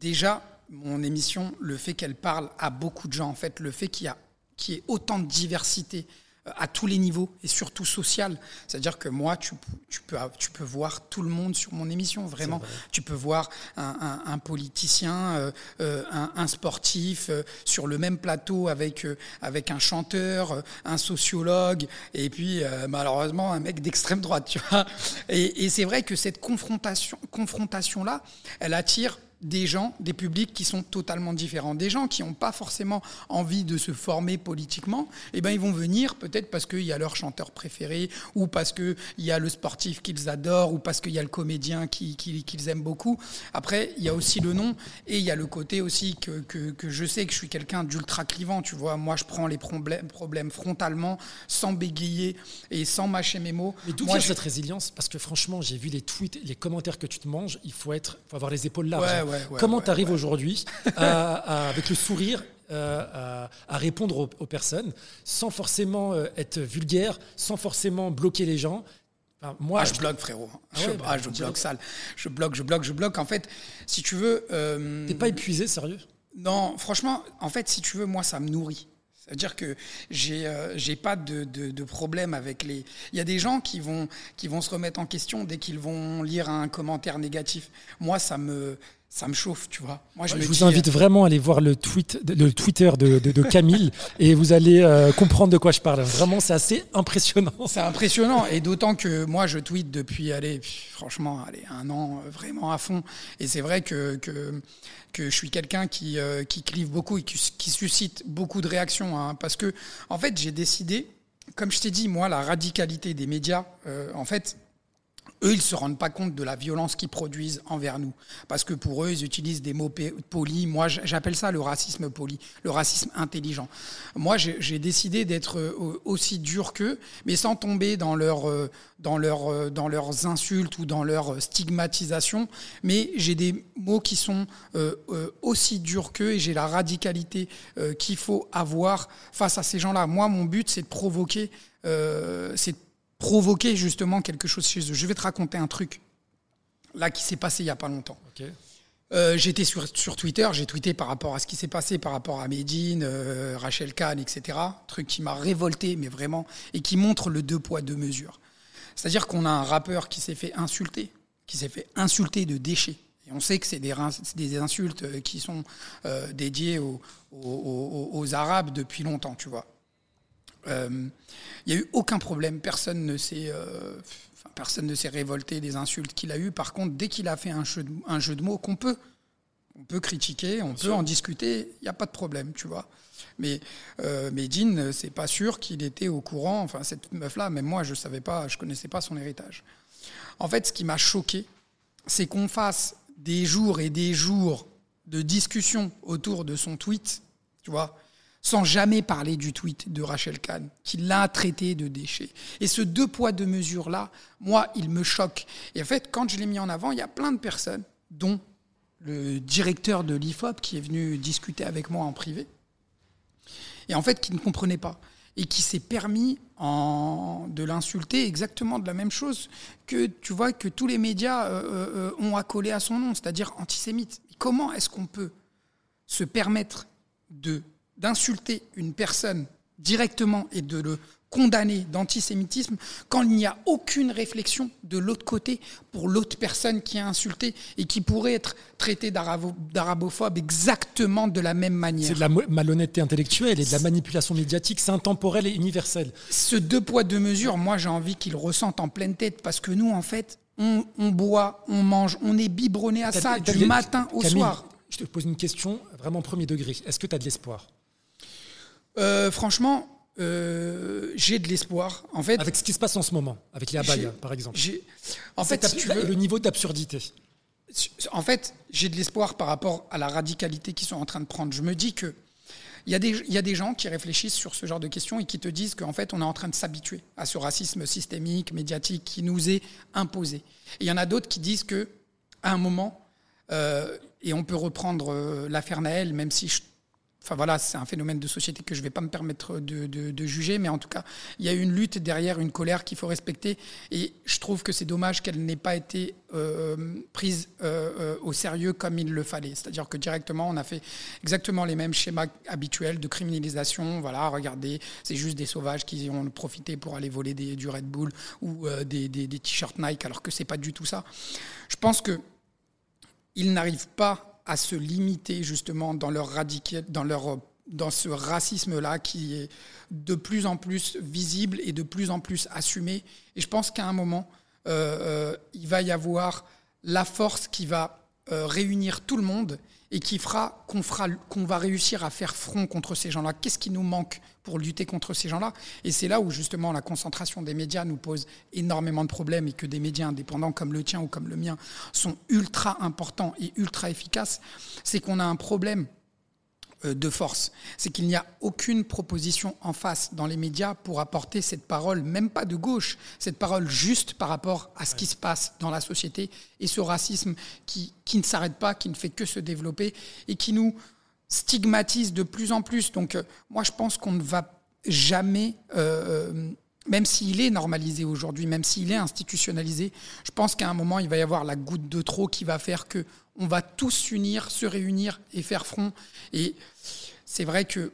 déjà, mon émission, le fait qu'elle parle à beaucoup de gens, en fait, le fait qu'il y, y ait autant de diversité, à tous les niveaux et surtout social. C'est-à-dire que moi, tu, peux, tu peux voir tout le monde sur mon émission, vraiment. Tu peux voir un, politicien, euh, euh, un, sportif euh, sur le même plateau avec, avec un chanteur, un sociologue et puis malheureusement un mec d'extrême droite, tu vois. Et, et c'est vrai que cette confrontation, confrontation-là, elle attire des gens, des publics qui sont totalement différents. Des gens qui n'ont pas forcément envie de se former politiquement, eh ben, ils vont venir peut-être parce qu'il y a leur chanteur préféré, ou parce qu'il y a le sportif qu'ils adorent, ou parce qu'il y a le comédien qu'ils aiment beaucoup. Après, il y a aussi le nom, et il y a le côté aussi que, que, je sais que je suis quelqu'un d'ultra clivant, tu vois. Moi, je prends les problèmes, problèmes frontalement, sans bégayer et sans mâcher mes mots. Mais d'où vient cette résilience? Parce que franchement, j'ai vu les tweets, les commentaires que tu te manges, il faut, être, faut avoir les épaules larges. Comment tu arrives aujourd'hui [LAUGHS] avec le sourire euh, à, répondre aux, personnes sans forcément euh, être vulgaire, sans forcément bloquer les gens? Moi, ah, je bloque, frérot. Ah je, bah, ah, je bloque sale. Je bloque, je bloque, je bloque. En fait, si tu veux. Euh, T'es pas épuisé, sérieux? Non, franchement, en fait, si tu veux, moi, ça me nourrit. C'est-à-dire que j'ai euh, j'ai pas de, de, de, problème avec les. Il y a des gens qui vont qui vont se remettre en question dès qu'ils vont lire un commentaire négatif. Moi, ça me ça me chauffe, tu vois. Moi, je, vous invite vraiment à aller voir le, tweet, le Twitter de, de, Camille et vous allez euh, comprendre de quoi je parle. Vraiment, c'est assez impressionnant. C'est impressionnant et d'autant que moi, je tweete depuis, allez, franchement, allez, un an euh, vraiment à fond. Et c'est vrai que, que, que, je suis quelqu'un qui, euh, qui clive beaucoup et qui, qui, suscite beaucoup de réactions. Hein, parce que, en fait, j'ai décidé, comme je t'ai dit, moi, la radicalité des médias, en fait, eux, ils se rendent pas compte de la violence qu'ils produisent envers nous. Parce que pour eux, ils utilisent des mots polis. Moi, j'appelle ça le racisme poli, le racisme intelligent. Moi, j'ai décidé d'être euh, aussi dur qu'eux, mais sans tomber dans, leur, euh, dans, leur, euh, dans leurs insultes ou dans leur stigmatisation. Mais j'ai des mots qui sont aussi durs qu'eux et j'ai la radicalité qu'il faut avoir face à ces gens-là. Moi, mon but, c'est de provoquer, c'est provoquer justement quelque chose chez eux. Je vais te raconter un truc là qui s'est passé il n'y a pas longtemps. Euh, j'étais sur, sur Twitter, j'ai tweeté par rapport à ce qui s'est passé par rapport à Medine, euh, Rachel Kahn, etc. Truc qui m'a révolté, mais vraiment, et qui montre le deux poids, deux mesures. C'est-à-dire qu'on a un rappeur qui s'est fait insulter, qui s'est fait insulter de déchets. Et on sait que c'est des, des, insultes euh, qui sont dédiées aux, aux, Arabes depuis longtemps, tu vois. Il euh, n'y a eu aucun problème, personne ne s'est euh, personne ne s'est révolté des insultes qu'il a eues. Par contre, dès qu'il a fait un jeu de, un jeu de mots qu'on peut, on peut critiquer, on peut en discuter, il n'y a pas de problème, tu vois. Mais euh, Medine, c'est pas sûr qu'il était au courant. Enfin, cette meuf-là, même moi, je savais pas, je connaissais pas son héritage. En fait, ce qui m'a choqué, c'est qu'on fasse des jours et des jours de discussion autour de son tweet, tu vois, sans jamais parler du tweet de Rachel Kahn, qui l'a traité de déchet. Et ce deux poids, deux mesures-là, moi, il me choque. Et en fait, quand je l'ai mis en avant, il y a plein de personnes, dont le directeur de l'IFOP, qui est venu discuter avec moi en privé, et en fait, qui ne comprenait pas, et qui s'est permis de l'insulter exactement de la même chose que, tu vois, que tous les médias euh, euh, euh, ont accolé à son nom, c'est-à-dire antisémite. comment est-ce qu'on peut se permettre de d'insulter une personne directement et de le condamner d'antisémitisme quand il n'y a aucune réflexion de l'autre côté pour l'autre personne qui a insulté et qui pourrait être traitée d'arabophobe exactement de la même manière. C'est de la malhonnêteté intellectuelle et de la manipulation médiatique, c'est intemporel et universel. Ce deux poids, deux mesures, moi j'ai envie qu'ils ressentent en pleine tête parce que nous, en fait, on, boit, on mange, on est biberonné à ça du matin au soir. Je te pose une question vraiment premier degré. Est-ce que tu as de l'espoir? Euh, franchement, euh, j'ai de l'espoir. En fait, avec ce qui se passe en ce moment, avec les abayas, par exemple. En fait, tu veux, le niveau d'absurdité. En fait, j'ai de l'espoir par rapport à la radicalité qu'ils sont en train de prendre. Je me dis que il y, a des, il y, a des, gens qui réfléchissent sur ce genre de questions et qui te disent qu'en fait, on est en train de s'habituer à ce racisme systémique, médiatique qui nous est imposé. Et il y en a d'autres qui disent que, à un moment, euh, et on peut reprendre euh, l'affaire Naël, même si je Enfin voilà, c'est un phénomène de société que je ne vais pas me permettre de, juger, mais en tout cas, il y a une lutte derrière, une colère qu'il faut respecter. Et je trouve que c'est dommage qu'elle n'ait pas été euh, prise euh, euh, au sérieux comme il le fallait. C'est-à-dire que directement, on a fait exactement les mêmes schémas habituels de criminalisation. Voilà, regardez, c'est juste des sauvages qui ont profité pour aller voler du Red Bull ou des, t-shirts Nike, alors que c'est pas du tout ça. Je pense que ils n'arrivent pas à se limiter justement dans leur dans leur dans ce racisme-là qui est de plus en plus visible et de plus en plus assumé. Et je pense qu'à un moment, euh, euh, il va y avoir la force qui va euh, réunir tout le monde et qui fera qu'on fera qu'on va réussir à faire front contre ces gens-là. Qu'est-ce qui nous manque pour lutter contre ces gens-là? Et c'est là où justement la concentration des médias nous pose énormément de problèmes et que des médias indépendants comme le tien ou comme le mien sont ultra importants et ultra efficaces. C'est qu'on a un problème de force. C'est qu'il n'y a aucune proposition en face dans les médias pour apporter cette parole, même pas de gauche, cette parole juste par rapport à ce qui se passe dans la société et ce racisme qui, qui ne s'arrête pas, qui ne fait que se développer et qui nous stigmatise de plus en plus. Donc euh, moi je pense qu'on ne va jamais, euh, même s'il est normalisé aujourd'hui, même s'il est institutionnalisé, je pense qu'à un moment il va y avoir la goutte de trop qui va faire que on va tous s'unir, se réunir et faire front. Et c'est vrai que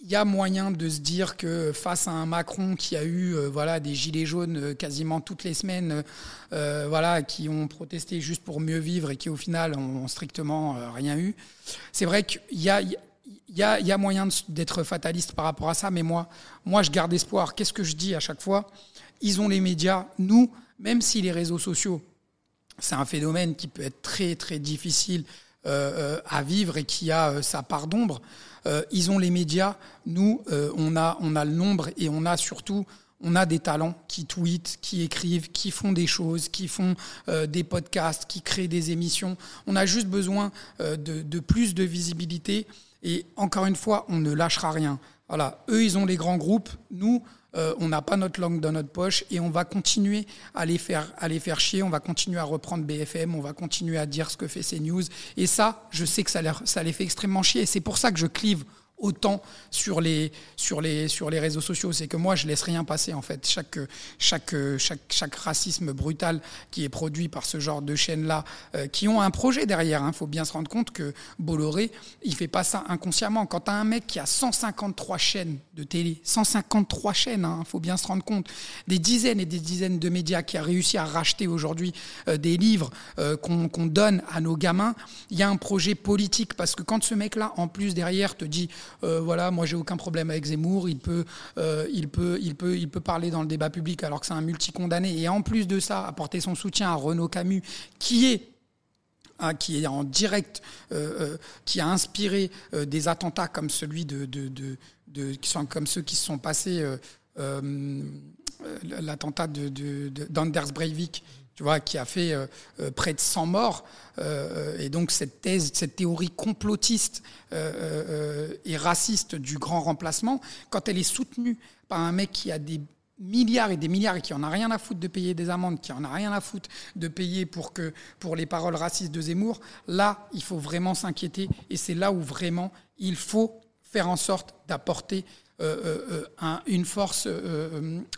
il y a moyen de se dire que face à un Macron qui a eu euh, voilà des gilets jaunes euh, quasiment toutes les semaines, euh, voilà qui ont protesté juste pour mieux vivre et qui au final ont, strictement rien eu. C'est vrai qu'il y a il y a, y a moyen d'être fataliste par rapport à ça, mais moi, moi, je garde espoir. Qu'est-ce que je dis à chaque fois? Ils ont les médias. Nous, même si les réseaux sociaux, c'est un phénomène qui peut être très, très difficile à vivre et qui a sa part d'ombre, euh, ils ont les médias. Nous, euh, on, a, on a le nombre et on a surtout on a des talents qui tweetent, qui écrivent, qui font des choses, qui font euh, des podcasts, qui créent des émissions. On a juste besoin de, de, plus de visibilité. Et encore une fois, on ne lâchera rien. Voilà, eux, ils ont les grands groupes. Nous, euh, on n'a pas notre langue dans notre poche et on va continuer à les faire, à les faire chier. On va continuer à reprendre BFM, on va continuer à dire ce que fait CNews. Et ça, je sais que ça, ça les fait extrêmement chier. Et c'est pour ça que je clive autant sur les, sur les, sur les réseaux sociaux. C'est que moi, je laisse rien passer, en fait. Chaque, chaque, chaque, chaque racisme brutal qui est produit par ce genre de chaînes-là, euh, qui ont un projet derrière. Il hein. faut bien se rendre compte que Bolloré, il fait pas ça inconsciemment. Quand tu as un mec qui a 153 chaînes de télé, 153 chaînes, il hein, faut bien se rendre compte, des dizaines et des dizaines de médias qui a réussi à racheter aujourd'hui euh, des livres euh, qu'on donne à nos gamins, il y a un projet politique. Parce que quand ce mec-là, en plus, derrière, te dit euh, voilà, moi j'ai aucun problème avec Zemmour, il peut, euh, il, peut, parler dans le débat public alors que c'est un multicondamné. Et en plus de ça, apporter son soutien à Renaud Camus, qui est hein, en direct, euh, qui a inspiré des attentats comme celui de, de, ceux qui se sont passés, l'attentat d'Anders Breivik tu vois, qui a fait euh, euh, près de 100 morts. Euh, et donc cette thèse, cette théorie complotiste et raciste du grand remplacement, quand elle est soutenue par un mec qui a des milliards et des milliards et qui en a rien à foutre de payer des amendes, qui en a rien à foutre de payer pour que pour les paroles racistes de Zemmour, là, il faut vraiment s'inquiéter et c'est là où vraiment il faut faire en sorte d'apporter euh, euh, euh, une force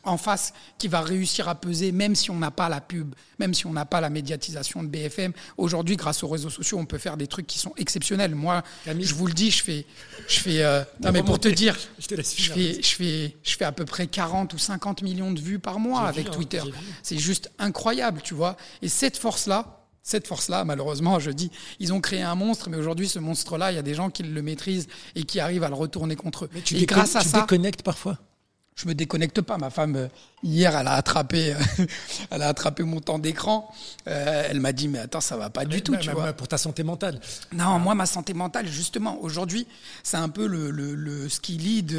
en face qui va réussir à peser, même si on n'a pas la pub, même si on n'a pas la médiatisation de BFM. Aujourd'hui, grâce aux réseaux sociaux, on peut faire des trucs qui sont exceptionnels. Moi, je vous le dis, je fais, je fais. non, mais pour te dire, [LAUGHS] je, fais, je fais, je fais à peu près 40 ou 50 millions de vues par mois avec hein, Twitter. C'est juste incroyable, tu vois. Et cette force-là, cette force-là, malheureusement, je dis, ils ont créé un monstre, mais aujourd'hui, ce monstre-là, il y a des gens qui le maîtrisent et qui arrivent à le retourner contre eux. Mais tu et grâce à tu ça, déconnectes parfois? Je me déconnecte pas. Ma femme euh, hier, elle a attrapé, [LAUGHS] elle a attrapé mon temps d'écran. Euh, elle m'a dit mais attends, ça va pas du tout, tu vois. Pour ta santé mentale. Non, moi ma santé mentale, justement, aujourd'hui, c'est un peu le, le, le, ce qui lead,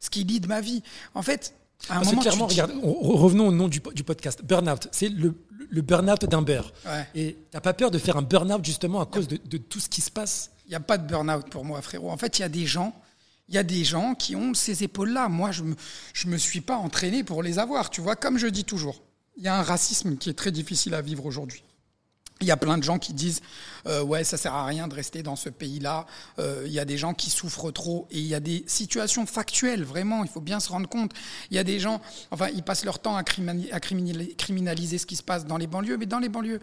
ce qui lead ma vie. En fait, à un moment, clairement, regarde, revenons au nom du, du podcast. Burnout, c'est le, le burn-out d'un beurre. Et tu n'as pas peur de faire un burn-out justement à cause de, tout ce qui se passe? Il n'y a pas de burn-out pour moi, frérot. En fait, il y a des gens. Il y a des gens qui ont ces épaules-là. Moi, je ne me, je me suis pas entraîné pour les avoir. Tu vois, comme je dis toujours, il y a un racisme qui est très difficile à vivre aujourd'hui. Il y a plein de gens qui disent euh, ouais ça sert à rien de rester dans ce pays-là. Euh, il y a des gens qui souffrent trop et il y a des situations factuelles vraiment. Il faut bien se rendre compte. Il y a des gens, enfin ils passent leur temps à, criminaliser ce qui se passe dans les banlieues, mais dans les banlieues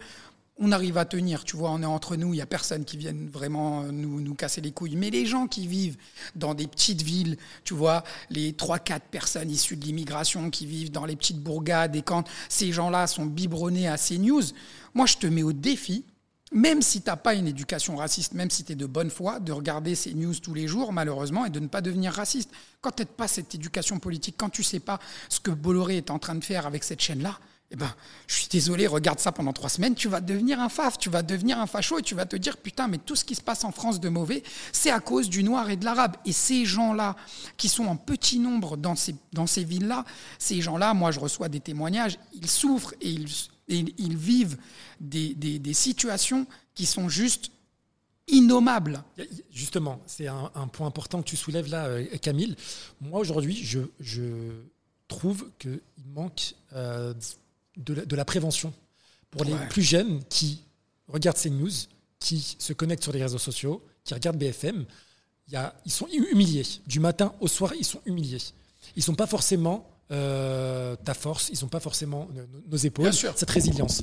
on arrive à tenir, tu vois, on est entre nous, il n'y a personne qui vienne vraiment nous, nous casser les couilles. Mais les gens qui vivent dans des petites villes, tu vois, les 3-4 personnes issues de l'immigration qui vivent dans les petites bourgades, et quand ces gens-là sont biberonnés à ces news, moi je te mets au défi, même si tu n'as pas une éducation raciste, même si tu es de bonne foi, de regarder ces news tous les jours, malheureusement, et de ne pas devenir raciste. Quand tu n'as pas cette éducation politique, quand tu sais pas ce que Bolloré est en train de faire avec cette chaîne-là, eh ben, je suis désolé, regarde ça pendant trois semaines, tu vas devenir un faf, tu vas devenir un facho et tu vas te dire, putain, mais tout ce qui se passe en France de mauvais, c'est à cause du noir et de l'arabe. Et ces gens-là, qui sont en petit nombre dans ces, dans ces villes-là, ces gens-là, moi je reçois des témoignages, ils souffrent et ils, ils vivent des, des, situations qui sont juste innommables. Justement, c'est un, point important que tu soulèves là, euh, Camille. Moi, aujourd'hui, je, je, trouve qu'il manque euh, de la, prévention pour les plus jeunes qui regardent ces news, qui se connectent sur les réseaux sociaux, qui regardent BFM. Il y a, ils sont humiliés. Du matin au soir, ils sont humiliés. Ils ne sont pas forcément euh, ta force, ils ne sont pas forcément nos, épaules, cette résilience.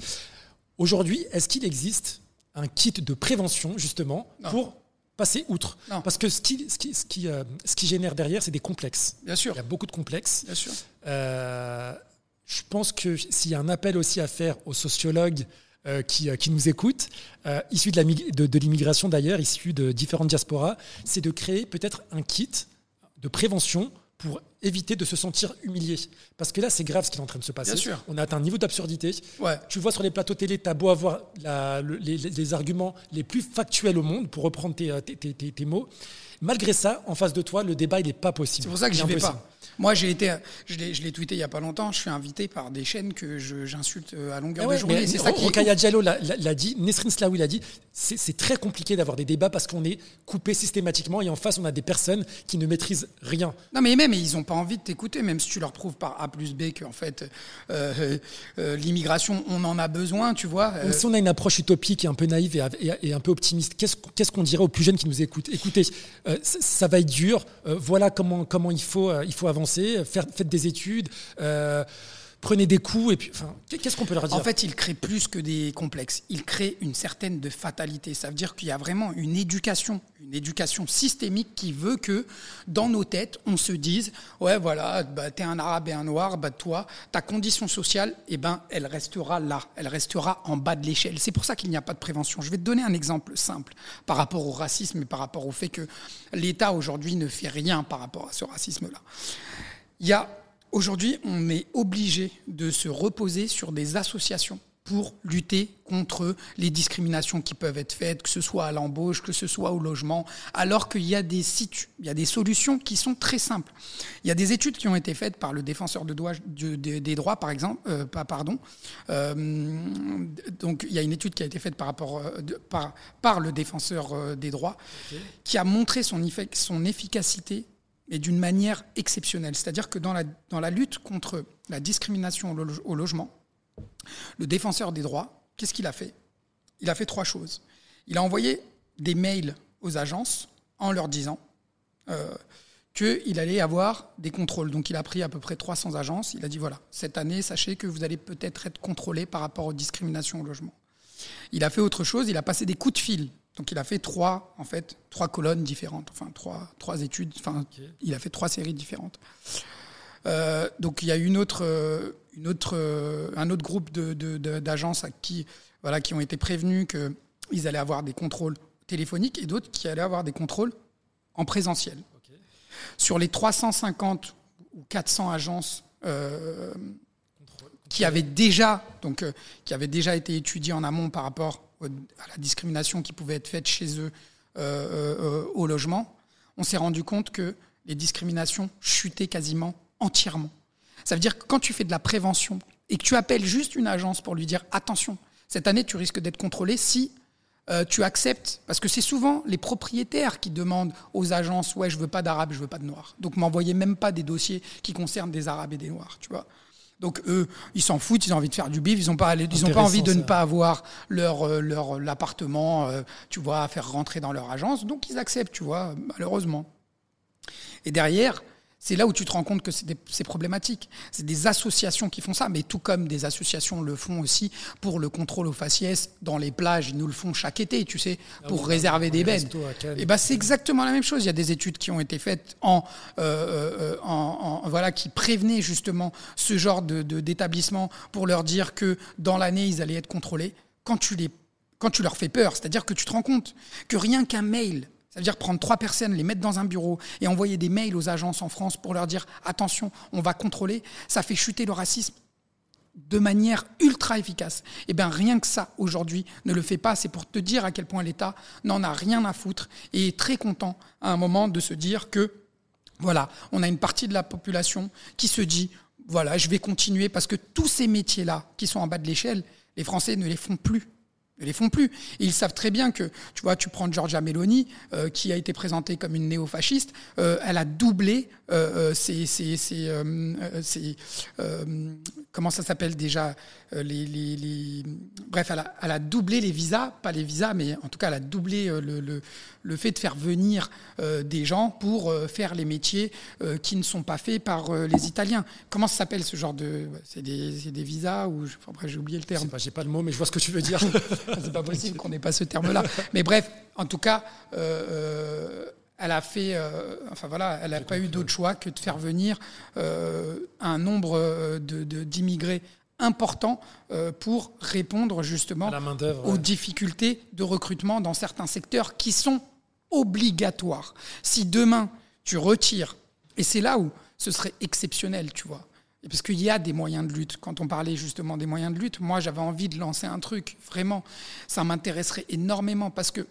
Aujourd'hui, est-ce qu'il existe un kit de prévention justement pour passer outre. Non. Parce que ce qui, ce qui, ce qui, euh, ce qui génère derrière, c'est des complexes. Bien sûr. Il y a beaucoup de complexes. Bien sûr. Euh, je pense que s'il y a un appel aussi à faire aux sociologues euh, qui, euh, qui nous écoutent, euh, issus de l'immigration d'ailleurs, issus de différentes diasporas, c'est de créer peut-être un kit de prévention pour éviter de se sentir humilié. Parce que là, c'est grave ce qui est en train de se passer. Bien sûr. On a atteint un niveau d'absurdité. Ouais. Tu vois sur les plateaux télé, tu as beau avoir la- le- les, arguments les plus factuels au monde, pour reprendre tes, euh, tes- tes- tes- mots. Malgré ça, en face de toi, le débat, il n'est pas possible. C'est pour ça que j'y vais pas. Moi, j'ai été, je l'ai, tweeté il y a pas longtemps. Je suis invité par des chaînes que j'insulte euh, à longueur Ah ouais, de journée. C'est ça qui ouf. Diallo l'a- dit, Nesrin Slaoui l'a dit, c'est très compliqué d'avoir des débats parce qu'on est coupé systématiquement et en face, on a des personnes qui ne maîtrisent rien. Non, mais même, ils ont pas envie de t'écouter, même si tu leur prouves par A plus B qu'en fait, euh, euh, l'immigration, on en a besoin, tu vois. Euh, si on a une approche utopique et un peu naïve et, et- et un peu optimiste, qu'est-ce qu'on dirait aux plus jeunes qui nous écoutent? Écoutez, ça, ça va être dur. voilà comment, comment il, faut, il faut faites des études. euh, prenez des coups. Et puis, qu'est-ce qu'on peut leur dire En fait, il crée plus que des complexes. Il crée une certaine de fatalité. Ça veut dire qu'il y a vraiment une éducation, une éducation systémique qui veut que dans nos têtes, on se dise ouais, voilà, bah, t'es un arabe et un noir, bah, toi, ta condition sociale, eh ben, elle restera là, elle restera en bas de l'échelle. C'est pour ça qu'il n'y a pas de prévention. Je vais te donner un exemple simple par rapport au racisme et par rapport au fait que l'État aujourd'hui ne fait rien par rapport à ce racisme-là. Il y a aujourd'hui, on est obligé de se reposer sur des associations pour lutter contre les discriminations qui peuvent être faites, que ce soit à l'embauche, que ce soit au logement, alors qu'il y a des situ- il y a des solutions qui sont très simples. Il y a des études qui ont été faites par le défenseur de droits, de- de- des droits, par exemple, euh, pas pardon. Euh, donc il y a une étude qui a été faite par rapport euh, de- par, par le défenseur des droits, qui a montré son efficacité et d'une manière exceptionnelle. C'est-à-dire que dans la, dans la lutte contre la discrimination au, lo- au logement, le défenseur des droits, qu'est-ce qu'il a fait? Il a fait trois choses. Il a envoyé des mails aux agences en leur disant euh, qu'il allait avoir des contrôles. Donc il a pris à peu près 300 agences. Il a dit voilà, cette année, sachez que vous allez peut-être être contrôlé par rapport aux discriminations au logement. Il a fait autre chose, il a passé des coups de fil. Donc il a fait trois, en fait, trois colonnes différentes, enfin trois, trois études, enfin il a fait trois séries différentes. Euh, donc il y a une autre, euh, une autre, euh, un autre groupe de- de- de- d'agences qui, voilà, qui ont été prévenus qu'ils allaient avoir des contrôles téléphoniques et d'autres qui allaient avoir des contrôles en présentiel. Sur les 350 ou 400 agences euh, qui avaient déjà, donc, euh, qui avaient déjà été étudiées en amont par rapport à la discrimination qui pouvait être faite chez eux euh, euh, au logement, on s'est rendu compte que les discriminations chutaient quasiment entièrement. Ça veut dire que quand tu fais de la prévention et que tu appelles juste une agence pour lui dire attention, cette année tu risques d'être contrôlé si euh, tu acceptes, parce que c'est souvent les propriétaires qui demandent aux agences ouais je veux pas d'arabes, je veux pas de noirs. Donc m'envoyez même pas des dossiers qui concernent des arabes et des noirs, tu vois. Donc eux, ils s'en foutent, ils ont envie de faire du bif, ils n'ont pas, ils ont pas envie de ne pas avoir leur, euh, leur l'appartement, euh, tu vois, à faire rentrer dans leur agence. Donc ils acceptent, tu vois, malheureusement. Et derrière, c'est là où tu te rends compte que c'est problématique. C'est des associations qui font ça, mais tout comme des associations le font aussi pour le contrôle aux faciès dans les plages, ils nous le font chaque été, tu sais, pour oui, réserver des Cannes. Et ben c'est exactement la même chose. Il y a des études qui ont été faites en, euh, euh, en- en- voilà qui prévenaient justement ce genre de- d'établissement pour leur dire que dans l'année ils allaient être contrôlés. Quand tu les quand tu leur fais peur, c'est-à-dire que tu te rends compte que rien qu'un mail, ça veut dire prendre trois personnes, les mettre dans un bureau et envoyer des mails aux agences en France pour leur dire attention, on va contrôler, ça fait chuter le racisme de manière ultra efficace. Et bien rien que ça, aujourd'hui, ne le fait pas. C'est pour te dire à quel point l'État n'en a rien à foutre et est très content à un moment de se dire que, voilà, on a une partie de la population qui se dit, voilà, je vais continuer parce que tous ces métiers-là qui sont en bas de l'échelle, les Français ne les font plus ne les font plus. Et ils savent très bien que, tu vois, tu prends Giorgia Meloni, euh, qui a été présentée comme une néo-fasciste, euh, elle a doublé euh, euh, ses, ses- ses, ses, comment ça s'appelle déjà? Les, les- les- Bref, elle a, elle a doublé les visas, pas les visas, mais en tout cas, elle a doublé euh, le, le, le fait de faire venir euh, des gens pour euh, faire les métiers euh, qui ne sont pas faits par euh, les Italiens. Comment ça s'appelle ce genre de... C'est des, c'est des visas ou... je- Enfin, bref, j'ai oublié le terme. j'ai pas le mot, mais je vois ce que tu veux dire. [LAUGHS] c'est pas possible qu'on n'ait pas ce terme-là. [LAUGHS] Mais bref, en tout cas, elle a fait, enfin voilà, elle n'a pas eu d'autre choix que de faire venir un nombre d'immigrés important pour répondre justement aux difficultés de recrutement dans certains secteurs qui sont obligatoires. Si demain tu retires, et c'est là où ce serait exceptionnel, tu vois. parce qu'il y a des moyens de lutte. Quand on parlait justement des moyens de lutte, moi j'avais envie de lancer un truc, vraiment. Ça m'intéresserait énormément parce que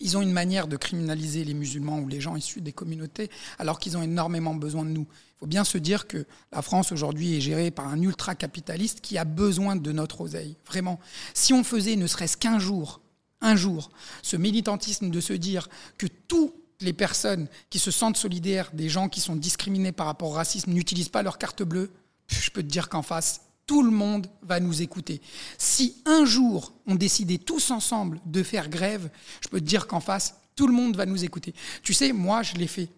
ils ont une manière de criminaliser les musulmans ou les gens issus des communautés, alors qu'ils ont énormément besoin de nous. Il faut bien se dire que la France aujourd'hui est gérée par un ultra-capitaliste qui a besoin de notre oseille, vraiment. Si on faisait ne serait-ce qu'un jour, un jour, ce militantisme de se dire que toutes les personnes qui se sentent solidaires des gens qui sont discriminés par rapport au racisme n'utilisent pas leur carte bleue, je peux te dire qu'en face, tout le monde va nous écouter. Si un jour on décidait tous ensemble de faire grève, je peux te dire qu'en face, tout le monde va nous écouter. Tu sais, moi, je l'ai fait.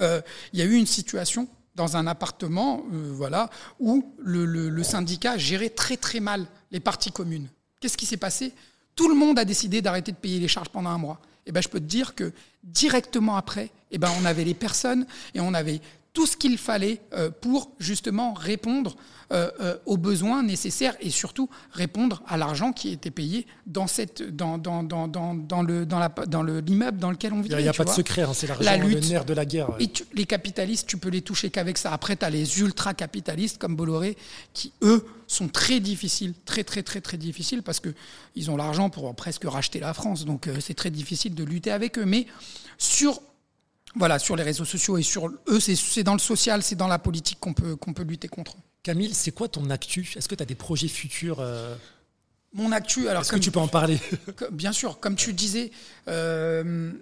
Euh, il y a eu une situation dans un appartement, euh, voilà, où le, syndicat gérait très très mal les parties communes. Qu'est-ce qui s'est passé? Tout le monde a décidé d'arrêter de payer les charges pendant un mois. Et eh ben, je peux te dire que directement après, et eh ben, on avait les personnes et on avait tout ce qu'il fallait euh, pour justement répondre euh, euh, aux besoins nécessaires et surtout répondre à l'argent qui était payé dans, cette, dans, dans, dans, dans, le, dans, la, dans le, l'immeuble dans lequel on vit. Il n'y a, pas de secret, hein, c'est l'argent, le nerf de la guerre. Et les capitalistes, tu peux les toucher qu'avec ça. Après, tu as les ultra-capitalistes comme Bolloré qui, eux, sont très difficiles, très très très très difficiles parce qu'ils ont l'argent pour presque racheter la France. Donc c'est très difficile de lutter avec eux. Mais sur voilà, sur les réseaux sociaux et sur eux, c'est dans le social, c'est dans la politique qu'on peut, qu'on peut lutter contre. Camille, c'est quoi ton actu? Est-ce que tu as des projets futurs euh? Mon actu, alors. Est-ce que tu peux en parler? [LAUGHS] Bien sûr, comme tu disais, euh,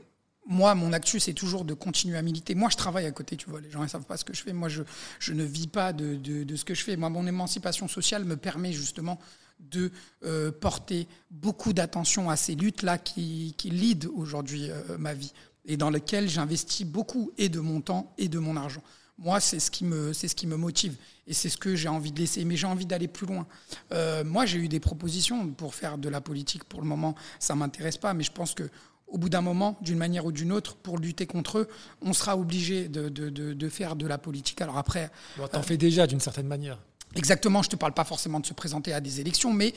moi, mon actu, c'est toujours de continuer à militer. Moi, je travaille à côté, tu vois, les gens ne savent pas ce que je fais. Moi, je, je ne vis pas de, de, ce que je fais. Moi, mon émancipation sociale me permet justement de euh, porter beaucoup d'attention à ces luttes-là qui, qui lead aujourd'hui ma vie et dans lequel j'investis beaucoup et de mon temps et de mon argent. Moi, c'est ce qui me, c'est ce qui me motive et c'est ce que j'ai envie de laisser. Mais j'ai envie d'aller plus loin. Euh, moi, j'ai eu des propositions pour faire de la politique. Pour le moment, ça m'intéresse pas, mais je pense que au bout d'un moment, d'une manière ou d'une autre, pour lutter contre eux, on sera obligé de, de, de, faire de la politique. Alors après, bon, t'en fais déjà d'une certaine manière. Exactement, je ne te parle pas forcément de se présenter à des élections, mais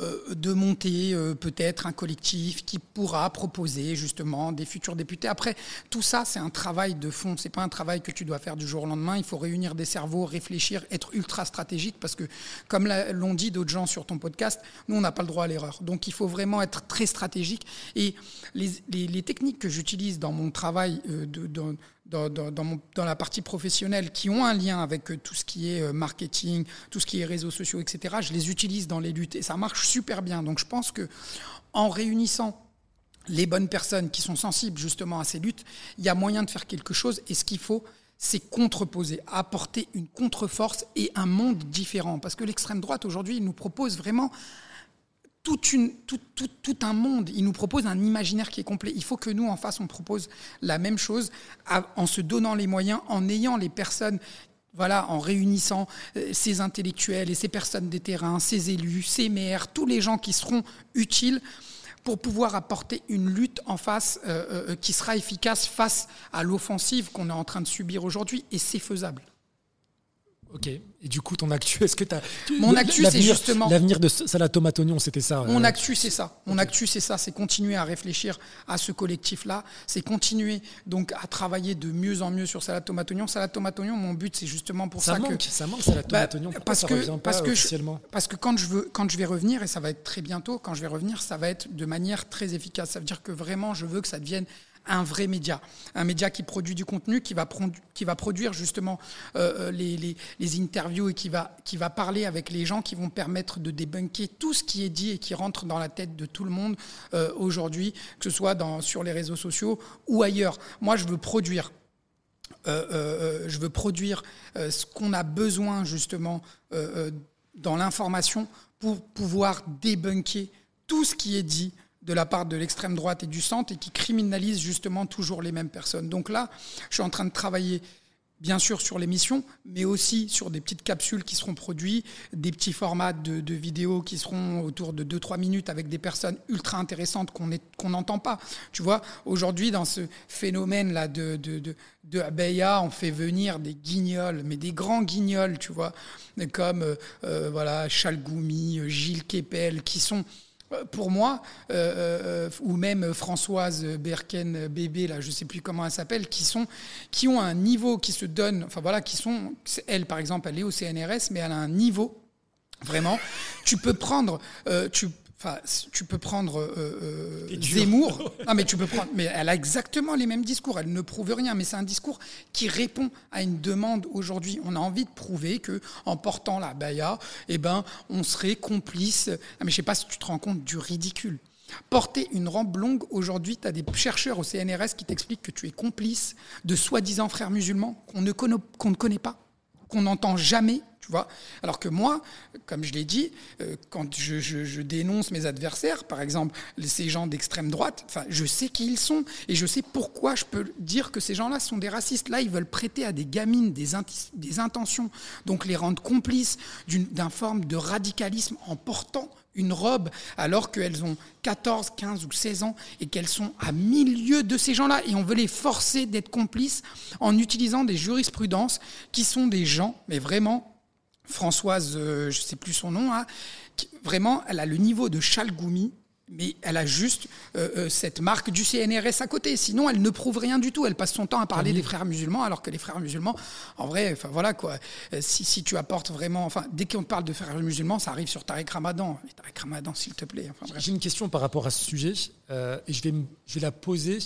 euh, de monter euh, peut-être un collectif qui pourra proposer justement des futurs députés. Après, tout ça, c'est un travail de fond, c'est pas un travail que tu dois faire du jour au lendemain. Il faut réunir des cerveaux, réfléchir, être ultra stratégique, parce que comme l'ont dit d'autres gens sur ton podcast, nous, on n'a pas le droit à l'erreur. Donc, il faut vraiment être très stratégique. Et les, les, techniques que j'utilise dans mon travail euh, de, de dans, dans, la partie professionnelle qui ont un lien avec euh, tout ce qui est euh, marketing, tout ce qui est réseaux sociaux, etc. Je les utilise dans les luttes et ça marche super bien. Donc je pense que en réunissant les bonnes personnes qui sont sensibles justement à ces luttes, il y a moyen de faire quelque chose et ce qu'il faut, c'est contreposer, apporter une contre-force et un monde différent. Parce que l'extrême droite aujourd'hui nous propose vraiment tout, un monde. Il nous propose un imaginaire qui est complet. Il faut que nous, en face, on propose la même chose en se donnant les moyens, en ayant les personnes voilà, en réunissant euh, ces intellectuels et ces personnes des terrains, ces élus, ces maires, tous les gens qui seront utiles pour pouvoir apporter une lutte en face euh, euh, qui sera efficace face à l'offensive qu'on est en train de subir aujourd'hui, et c'est faisable. Ok. Et du coup, ton actu, est-ce que tu as. Mon actu, c'est justement. L'avenir de Salade Tomate Oignon, c'était ça Mon euh, actu, c'est ça. Mon actu, c'est ça. C'est continuer à réfléchir à ce collectif-là. C'est continuer donc à travailler de mieux en mieux sur Salade Tomate Oignon. Salade Tomate Oignon, mon but, c'est justement pour ça, ça manque, que. Ça manque, Tomate bah, Oignon. parce que, ça parce, que je, parce que quand je, veux, quand je vais revenir, et ça va être très bientôt, quand je vais revenir, ça va être de manière très efficace. Ça veut dire que vraiment, je veux que ça devienne un vrai média, un média qui produit du contenu, qui va, produire justement euh, euh, les, interviews et qui va, parler avec les gens qui vont permettre de débunker tout ce qui est dit et qui rentre dans la tête de tout le monde euh, aujourd'hui, que ce soit sur les réseaux sociaux ou ailleurs. Moi, je veux produire. je veux produire ce qu'on a besoin justement dans l'information pour pouvoir débunker tout ce qui est dit de la part de l'extrême droite et du centre et qui criminalise justement toujours les mêmes personnes. Donc là, je suis en train de travailler bien sûr sur l'émission, mais aussi sur des petites capsules qui seront produites, des petits formats de, vidéos qui seront autour de 2-3 minutes avec des personnes ultra intéressantes qu'on n'entend pas. Tu vois, aujourd'hui, dans ce phénomène-là de, de, de, de Abeya, on fait venir des guignols, mais des grands guignols, tu vois, comme euh, euh, voilà, Chalgoumi, Gilles Kepel, qui sont pour moi, euh, euh, ou même Françoise Berken bébé, là, je sais plus comment elle s'appelle, qui sont, qui ont un niveau qui se donne, enfin voilà, qui sont, elle par exemple, elle est au CNRS, mais elle a un niveau Vraiment, tu peux prendre, tu, Enfin, tu peux prendre euh, euh, Zemmour. [LAUGHS] Ah, mais tu peux prendre. Mais elle a exactement les mêmes discours. Elle ne prouve rien, mais c'est un discours qui répond à une demande aujourd'hui. On a envie de prouver que en portant la baya, eh ben, on serait complice. Ah, mais je sais pas si tu te rends compte du ridicule. Porter une robe longue, aujourd'hui, tu as des chercheurs au CNRS qui t'expliquent que tu es complice de soi-disant frères musulmans qu'on ne, qu'on ne connaît pas, qu'on n'entend jamais vois Alors que moi, comme je l'ai dit, euh, quand je, dénonce mes adversaires, par exemple ces gens d'extrême droite, je sais qui ils sont et je sais pourquoi je peux dire que ces gens-là sont des racistes. Là, ils veulent prêter à des gamines des, des intentions, donc les rendre complices d'une forme de radicalisme en portant une robe alors qu'elles ont 14, 15 ou 16 ans et qu'elles sont à milieu de ces gens-là. Et on veut les forcer d'être complices en utilisant des jurisprudences qui sont des gens, mais vraiment Françoise, euh, je ne sais plus son nom, hein, vraiment, elle a le niveau de Chalgoumi mais elle a juste euh, euh, cette marque du CNRS à côté. Sinon, elle ne prouve rien du tout. Elle passe son temps à parler des frères musulmans, alors que les frères musulmans, en vrai, enfin voilà quoi. Euh, si, si, tu apportes vraiment, enfin, dès qu'on parle de frères musulmans, ça arrive sur Tariq Ramadan. Tariq Ramadan, s'il te plaît. J'ai une question par rapport à ce sujet, et je vais, je vais la poser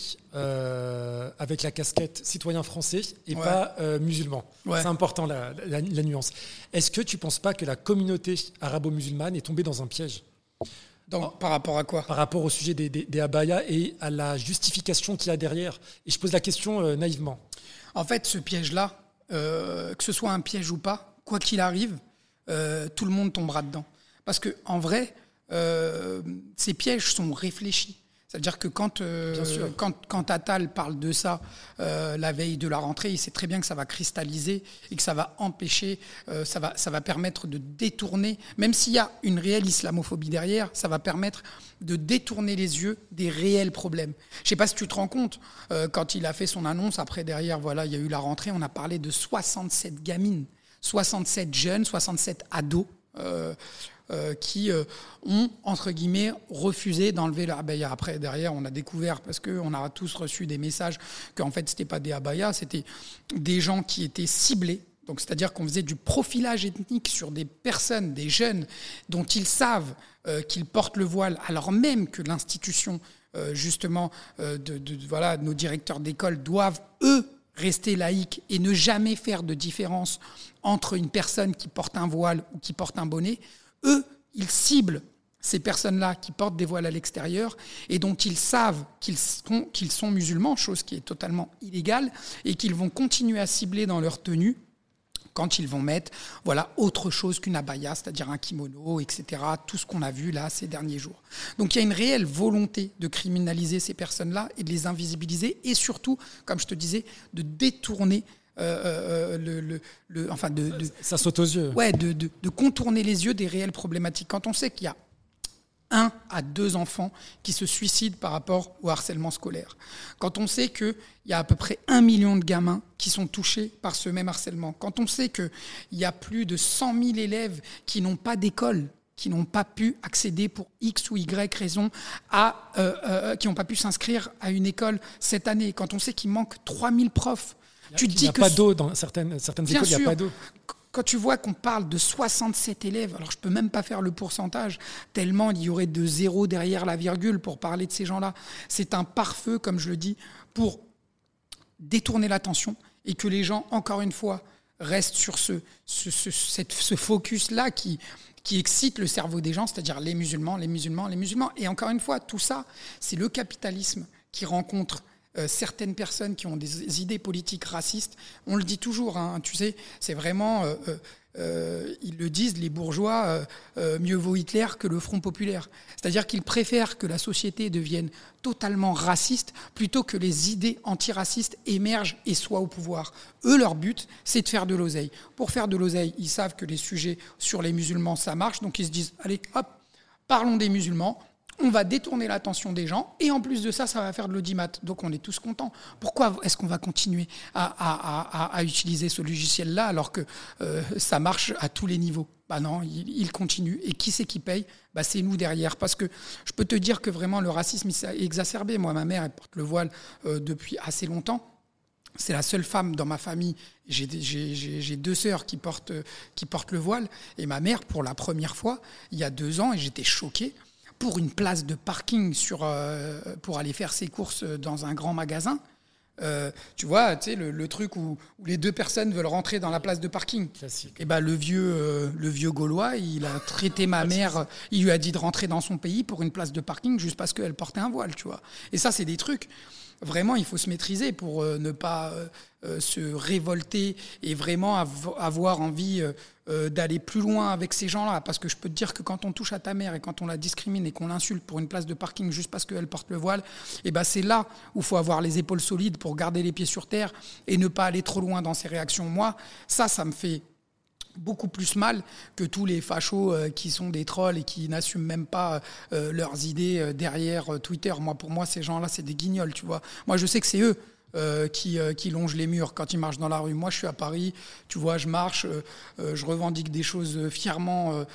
avec la casquette citoyen français et pas musulman. C'est important la, la, la nuance. Est-ce que tu ne penses pas que la communauté arabo-musulmane est tombée dans un piège? Par rapport à quoi Par rapport au sujet des, des, abayas et à la justification qu'il y a derrière. Et je pose la question euh, naïvement. En fait, ce piège-là, euh, que ce soit un piège ou pas, quoi qu'il arrive, euh, tout le monde tombera dedans. Parce que en vrai, ces pièges sont réfléchis. C'est-à-dire que quand, euh, quand, quand, Attal parle de ça euh, la veille de la rentrée, il sait très bien que ça va cristalliser et que ça va empêcher, euh, ça, va, ça va permettre de détourner, même s'il y a une réelle islamophobie derrière, ça va permettre de détourner les yeux des réels problèmes. Je ne sais pas si tu te rends compte, quand il a fait son annonce, après derrière, voilà, il y a eu la rentrée, on a parlé de 67 gamines, 67 jeunes, 67 ados. Euh, qui euh, ont, entre guillemets, refusé d'enlever leur abaya. Après, derrière, on a découvert, parce qu'on a tous reçu des messages, qu'en fait, ce n'était pas des abayas, c'était des gens qui étaient ciblés. Donc, c'est-à-dire qu'on faisait du profilage ethnique sur des personnes, des jeunes, dont ils savent euh, qu'ils portent le voile, alors même que l'institution, justement, de, voilà, nos directeurs d'école doivent, eux, rester laïques et ne jamais faire de différence entre une personne qui porte un voile ou qui porte un bonnet eux, ils ciblent ces personnes-là qui portent des voiles à l'extérieur et dont ils savent qu'ils sont, musulmans, chose qui est totalement illégale, et qu'ils vont continuer à cibler dans leur tenue quand ils vont mettre voilà autre chose qu'une abaya, c'est-à-dire un kimono, etc. Tout ce qu'on a vu là ces derniers jours. Donc il y a une réelle volonté de criminaliser ces personnes-là et de les invisibiliser et surtout, comme je te disais, de détourner euh, euh, le, enfin de, ça saute aux yeux. Ouais, de, de, contourner les yeux des réelles problématiques. Quand on sait qu'il y a un à deux enfants qui se suicident par rapport au harcèlement scolaire. Quand on sait qu'il y a à peu près un million de gamins qui sont touchés par ce même harcèlement. Quand on sait qu'il y a plus de 100 000 élèves qui n'ont pas d'école qui n'ont pas pu accéder pour X ou Y raison à, euh, qui n'ont pas pu s'inscrire à une école cette année, quand on sait qu'il manque 3000 profs, tu il n'y a, pas d'eau dans certaines, certaines écoles, il n'y a pas d'eau. Quand tu vois qu'on parle de 67 élèves, alors je ne peux même pas faire le pourcentage, tellement il y aurait de zéro derrière la virgule pour parler de ces gens-là. C'est un pare-feu, comme je le dis, pour détourner l'attention et que les gens, encore une fois, restent sur ce, ce, ce focus-là qui, qui excite le cerveau des gens, c'est-à-dire les musulmans, les musulmans, les musulmans. Et encore une fois, tout ça, c'est le capitalisme qui rencontre euh, certaines personnes qui ont des idées politiques racistes, on le dit toujours, hein, tu sais, c'est vraiment, euh, euh, ils le disent, les bourgeois, mieux vaut Hitler que le Front populaire. C'est-à-dire qu'ils préfèrent que la société devienne totalement raciste plutôt que les idées antiracistes émergent et soient au pouvoir. Eux, leur but, c'est de faire de l'oseille. Pour faire de l'oseille, ils savent que les sujets sur les musulmans, ça marche, donc ils se disent, allez, hop, parlons des musulmans, on va détourner l'attention des gens et en plus de ça, ça va faire de l'audimat. Donc on est tous contents. Pourquoi est-ce qu'on va continuer à, utiliser ce logiciel-là alors que euh, ça marche à tous les niveaux? Bah non, il, continue. Et qui c'est qui paye? Bah, C'est nous derrière. Parce que je peux te dire que vraiment le racisme est exacerbé. Moi, ma mère, porte le voile euh, depuis assez longtemps. C'est la seule femme dans ma famille. J'ai deux sœurs qui portent, qui portent le voile. Et ma mère, pour la première fois, il y a deux ans, et j'étais choqué, pour une place de parking sur, euh, pour aller faire ses courses dans un grand magasin. Euh, tu vois, tu sais, le, truc où, les deux personnes veulent rentrer dans la place de parking. Classique. Et eh ben le vieux, euh, le vieux gaulois, il a traité ma mère, il lui a dit de rentrer dans son pays pour une place de parking juste parce qu'elle portait un voile, tu vois. Et ça, c'est des trucs vraiment, il faut se maîtriser pour euh, ne pas euh, euh, se révolter et vraiment avoir envie d'aller plus loin avec ces gens-là. Parce que je peux te dire que quand on touche à ta mère et quand on la discrimine et qu'on l'insulte pour une place de parking juste parce qu'elle porte le voile, et eh ben c'est là où il faut avoir les épaules solides pour garder les pieds sur terre et ne pas aller trop loin dans ses réactions. Moi, ça, ça me fait beaucoup plus mal que tous les fachos euh, qui sont des trolls et qui n'assument même pas euh, leurs idées euh, derrière Twitter. Moi, pour moi, ces gens-là, c'est des guignols, tu vois. Moi, je sais que c'est eux qui, qui, longent les murs quand ils marchent dans la rue. Moi, je suis à Paris, tu vois, je marche, je revendique des choses fièrement,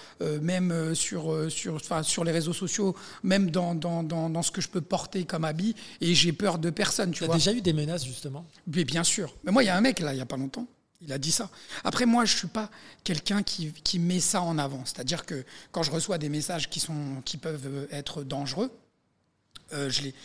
même sur, sur, sur les réseaux sociaux, même dans, dans, dans, ce que je peux porter comme habit, et j'ai peur de personne, tu, tu as déjà eu des menaces, justement? Mais bien sûr. Mais moi, il y a un mec, là, il n'y a pas longtemps, il a dit ça. Après, moi, je ne suis pas quelqu'un qui, met ça en avant. C'est-à-dire que quand je reçois des messages qui, sont, qui peuvent être dangereux, euh, je les,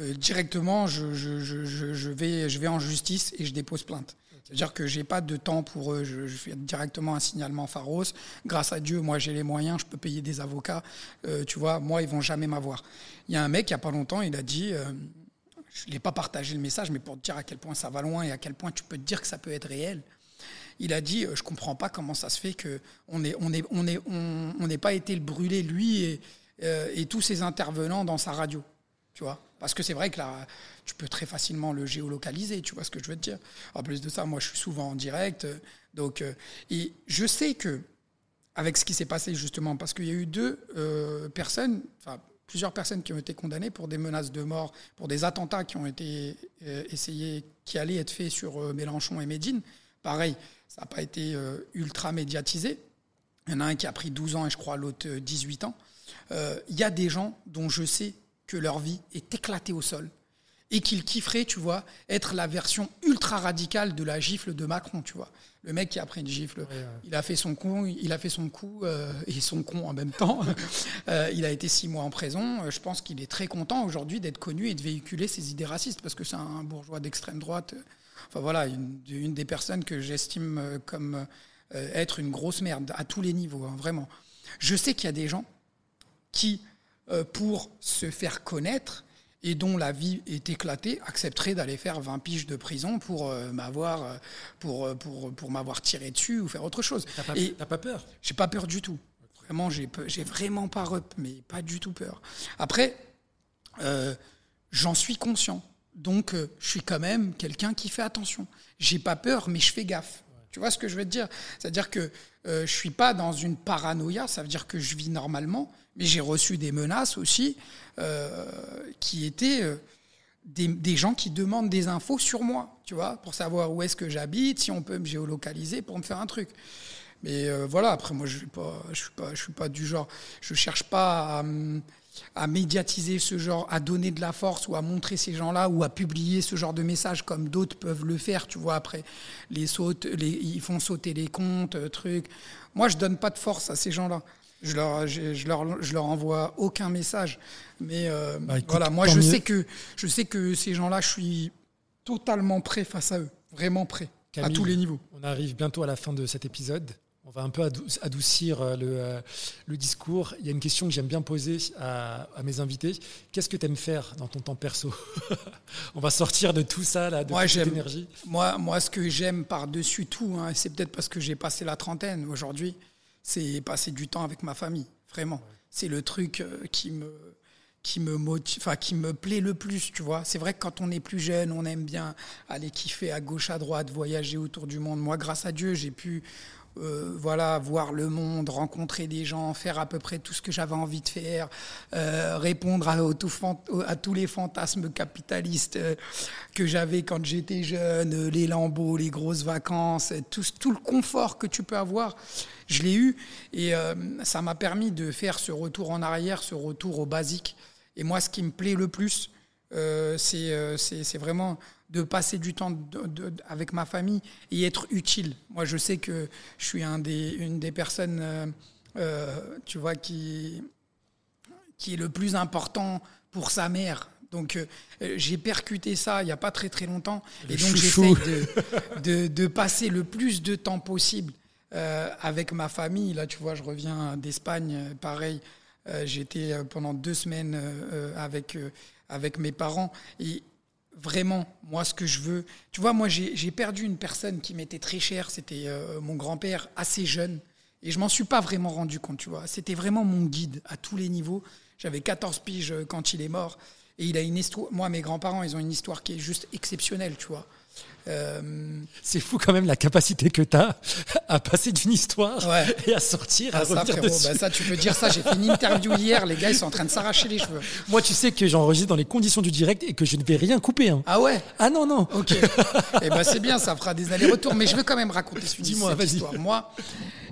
euh, directement, je, je, vais, je vais en justice et je dépose plainte. C'est-à-dire que j'ai pas de temps pour eux. Je, fais directement un signalement Pharos. Grâce à Dieu, moi, j'ai les moyens, je peux payer des avocats. Euh, tu vois, moi, ils vont jamais m'avoir. Il y a un mec, il n'y a pas longtemps, il a dit je ne l'ai pas partagé le message, mais pour te dire à quel point ça va loin et à quel point tu peux te dire que ça peut être réel. Il a dit, euh, je comprends pas comment ça se fait qu'on n'ait on est, on est, on, pas été le brûler, lui et, euh, et, tous ses intervenants dans sa radio. Tu vois Parce que c'est vrai que là, tu peux très facilement le géolocaliser, tu vois ce que je veux te dire. En plus de ça, moi, je suis souvent en direct. Donc, euh, et je sais que, avec ce qui s'est passé justement, parce qu'il y a eu deux personnes, plusieurs personnes qui ont été condamnées pour des menaces de mort, pour des attentats qui ont été euh, essayés, qui allaient être faits sur euh, Mélenchon et Médine. Pareil, ça n'a pas été euh, ultra médiatisé. Il y en a un qui a pris 12 ans et je crois l'autre 18 ans. Il y a des gens dont je sais que leur vie est éclatée au sol et qu'ils kifferaient, tu vois, être la version ultra radicale de la gifle de Macron, tu vois. Le mec qui a pris une gifle, il a fait son coup, il a fait son coup euh, et son con en même temps. [LAUGHS] Euh, il a été six mois en prison. Euh, je pense qu'il est très content aujourd'hui d'être connu et de véhiculer ses idées racistes parce que c'est un bourgeois d'extrême droite. Enfin voilà, une, des personnes que j'estime comme être une grosse merde à tous les niveaux, hein, vraiment. Je sais qu'il y a des gens qui, pour se faire connaître, et dont la vie est éclatée accepterait d'aller faire 20 piges de prison pour euh, m'avoir euh, pour, euh, pour, pour m'avoir tiré dessus ou faire autre chose. T'as pas, et pas peur? J'ai pas peur du tout. Vraiment, j'ai j'ai vraiment pas mais pas du tout peur. Après, j'en suis conscient. Donc, je suis quand même quelqu'un qui fait attention. J'ai pas peur, mais je fais gaffe. Tu vois ce que je veux te dire? C'est-à-dire que je suis pas dans une paranoïa, ça veut dire que je vis normalement, mais j'ai reçu des menaces aussi euh, qui étaient euh, des, gens qui demandent des infos sur moi, tu vois, pour savoir où est-ce que j'habite, si on peut me géolocaliser pour me faire un truc. Mais euh, voilà, après moi je ne je suis, pas, suis pas du genre, je cherche pas à, médiatiser ce genre, à donner de la force ou à montrer ces gens-là ou à publier ce genre de messages comme d'autres peuvent le faire, tu vois, après les sautes, ils font sauter les comptes, trucs. Moi je donne pas de force à ces gens-là. Je leur, je, leur, je leur envoie aucun message. Mais euh, bah, voilà, moi, je sais, que, je sais que ces gens-là, je suis totalement prêt face à eux. Vraiment prêt. à tous les niveaux. On arrive bientôt à la fin de cet épisode. On va un peu adoucir euh, euh, le, discours. Il y a une question que j'aime bien poser à, mes invités. Qu'est-ce que tu aimes faire dans ton temps perso [LAUGHS] On va sortir de tout ça, là, de moi, cette énergie. Moi, moi, ce que j'aime par-dessus tout, hein, c'est peut-être parce que j'ai passé la trentaine aujourd'hui, c'est passer du temps avec ma famille, vraiment. C'est le truc euh, qui me qui me enfin qui me plaît le plus, tu vois. C'est vrai que quand on est plus jeune, on aime bien aller kiffer à gauche à droite, voyager autour du monde. Moi, grâce à Dieu, j'ai pu euh, voilà, voir le monde, rencontrer des gens, faire à peu près tout ce que j'avais envie de faire, euh, répondre à, à, tous les fantasmes capitalistes euh, que j'avais quand j'étais jeune, les lambeaux, les grosses vacances, tout, tout, le confort que tu peux avoir, je l'ai eu et ça m'a permis de faire ce retour en arrière, ce retour au basique. Et moi, ce qui me plaît le plus, c'est vraiment de passer du temps avec ma famille et être utile. Moi, je sais que je suis un des, une des personnes, euh, euh, tu vois, qui, qui est le plus important pour sa mère. Donc, euh, j'ai percuté ça il n'y a pas très très longtemps. et donc, j'essaie de, de, passer le plus de temps possible avec ma famille. Là, tu vois, je reviens d'Espagne, pareil. J'étais pendant deux semaines avec, avec mes parents. Et vraiment, moi, ce que je veux. Tu vois, moi, j'ai perdu une personne qui m'était très chère. C'était euh, mon grand-père, assez jeune. Et je m'en suis pas vraiment rendu compte, tu vois. C'était vraiment mon guide à tous les niveaux. J'avais 14 piges quand il est mort. Et il a une histoire. Moi, mes grands-parents, ils ont une histoire qui est juste exceptionnelle, tu vois. Euh, c'est fou quand même la capacité que tu as à passer d'une histoire et à sortir, à ah, ça, revenir dessus. Bah, ça, tu peux dire ça. J'ai fait une interview hier, les gars, ils sont en train de s'arracher les cheveux. Moi, tu sais que j'enregistre dans les conditions du direct et que je ne vais rien couper. Hein. Ah ouais? Ah non, non. Ok. et eh ben c'est bien, ça fera des allers-retours. Mais je veux quand même raconter une Dis-moi, vas-y. histoire. Moi,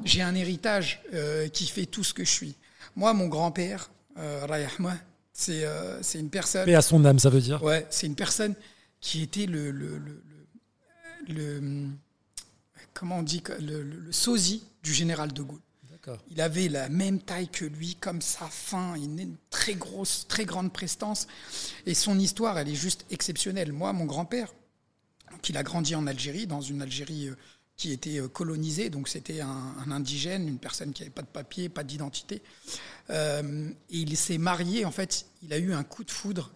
j'ai un héritage euh, qui fait tout ce que je suis. Moi, mon grand-père, euh, c'est euh, c'est une personne. Et à son âme, ça veut dire Ouais, c'est une personne qui était le, le le comment on dit le, le, sosie du général de Gaulle. Il avait la même taille que lui, comme sa fin, une très grosse, très grande prestance. Et son histoire, elle est juste exceptionnelle. Moi, mon grand-père, qui a grandi en Algérie, dans une Algérie euh, qui était euh, colonisée, donc c'était un, indigène, une personne qui n'avait pas de papier, pas d'identité. Euh, il s'est marié, en fait, il a eu un coup de foudre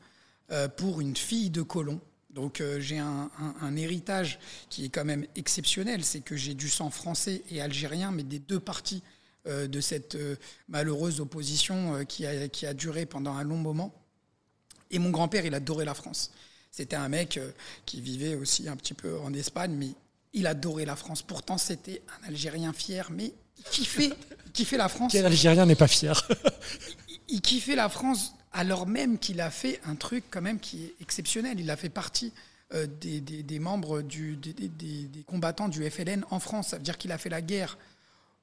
pour une fille de colon donc euh, j'ai un, héritage qui est quand même exceptionnel, c'est que j'ai du sang français et algérien, mais des deux parties euh, de cette euh, malheureuse opposition qui, a, qui a duré pendant un long moment. Et mon grand-père, il adorait la France. C'était un mec qui vivait aussi un petit peu en Espagne, mais il adorait la France. Pourtant, c'était un Algérien fier, mais il kiffait, il kiffait la France. Quel Algérien n'est pas fier? Il, il kiffait la France alors même qu'il a fait un truc quand même qui est exceptionnel. Il a fait partie euh, des, membres du, des, combattants du FLN en France. Ça veut dire qu'il a fait la guerre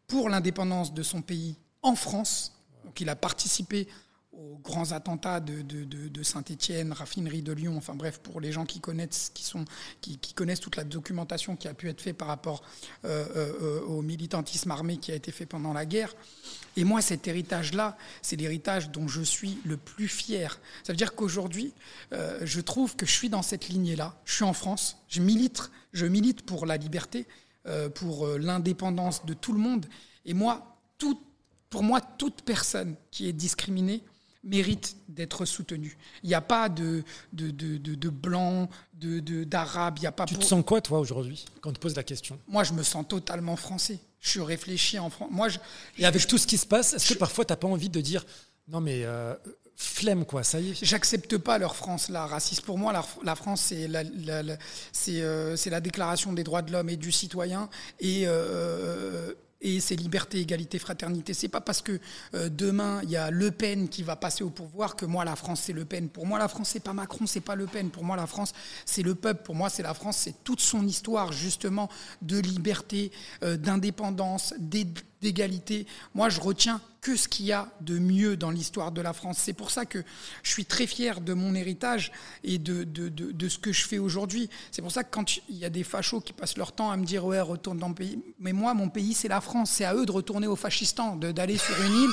pour l'indépendance de son pays en France. Donc il a participé aux grands attentats de, Saint-Étienne, raffinerie de Lyon, enfin bref, pour les gens qui connaissent, qui, sont, qui, connaissent toute la documentation qui a pu être faite par rapport euh, euh, au militantisme armé qui a été fait pendant la guerre. Et moi, cet héritage-là, c'est l'héritage dont je suis le plus fier. Ça veut dire qu'aujourd'hui, euh, je trouve que je suis dans cette lignée-là. Je suis en France, je milite, je milite pour la liberté, pour l'indépendance de tout le monde. Et moi, tout, pour moi, toute personne qui est discriminée, mérite d'être soutenu. Il n'y a pas de, de, de, de, blanc, d'arabe. il y a pas. Tu te sens quoi, toi, aujourd'hui, quand on te pose la question? Moi, je me sens totalement français. Je suis réfléchi en France. Moi, je, Et avec tout ce qui se passe, est-ce que parfois, tu n'as pas envie de dire non, mais euh, flemme, quoi, ça y est? J'accepte pas leur France, là, raciste. Pour moi, la, France, c'est la, euh, c'est la déclaration des droits de l'homme et du citoyen. Et. Euh, et c'est liberté, égalité, fraternité. C'est pas parce que euh, demain il y a Le Pen qui va passer au pouvoir que moi la France c'est Le Pen. Pour moi la France c'est pas Macron, c'est pas Le Pen. Pour moi la France c'est le peuple. Pour moi c'est la France, c'est toute son histoire justement de liberté, euh, d'indépendance, d'égalité. Moi je retiens que ce qu'il y a de mieux dans l'histoire de la France. C'est pour ça que je suis très fier de mon héritage et de, de, de, ce que je fais aujourd'hui. C'est pour ça que quand il y a des fachos qui passent leur temps à me dire ouais retourne dans le pays, mais moi mon pays c'est la France, c'est à eux de retourner au fascistan, d'aller sur une île,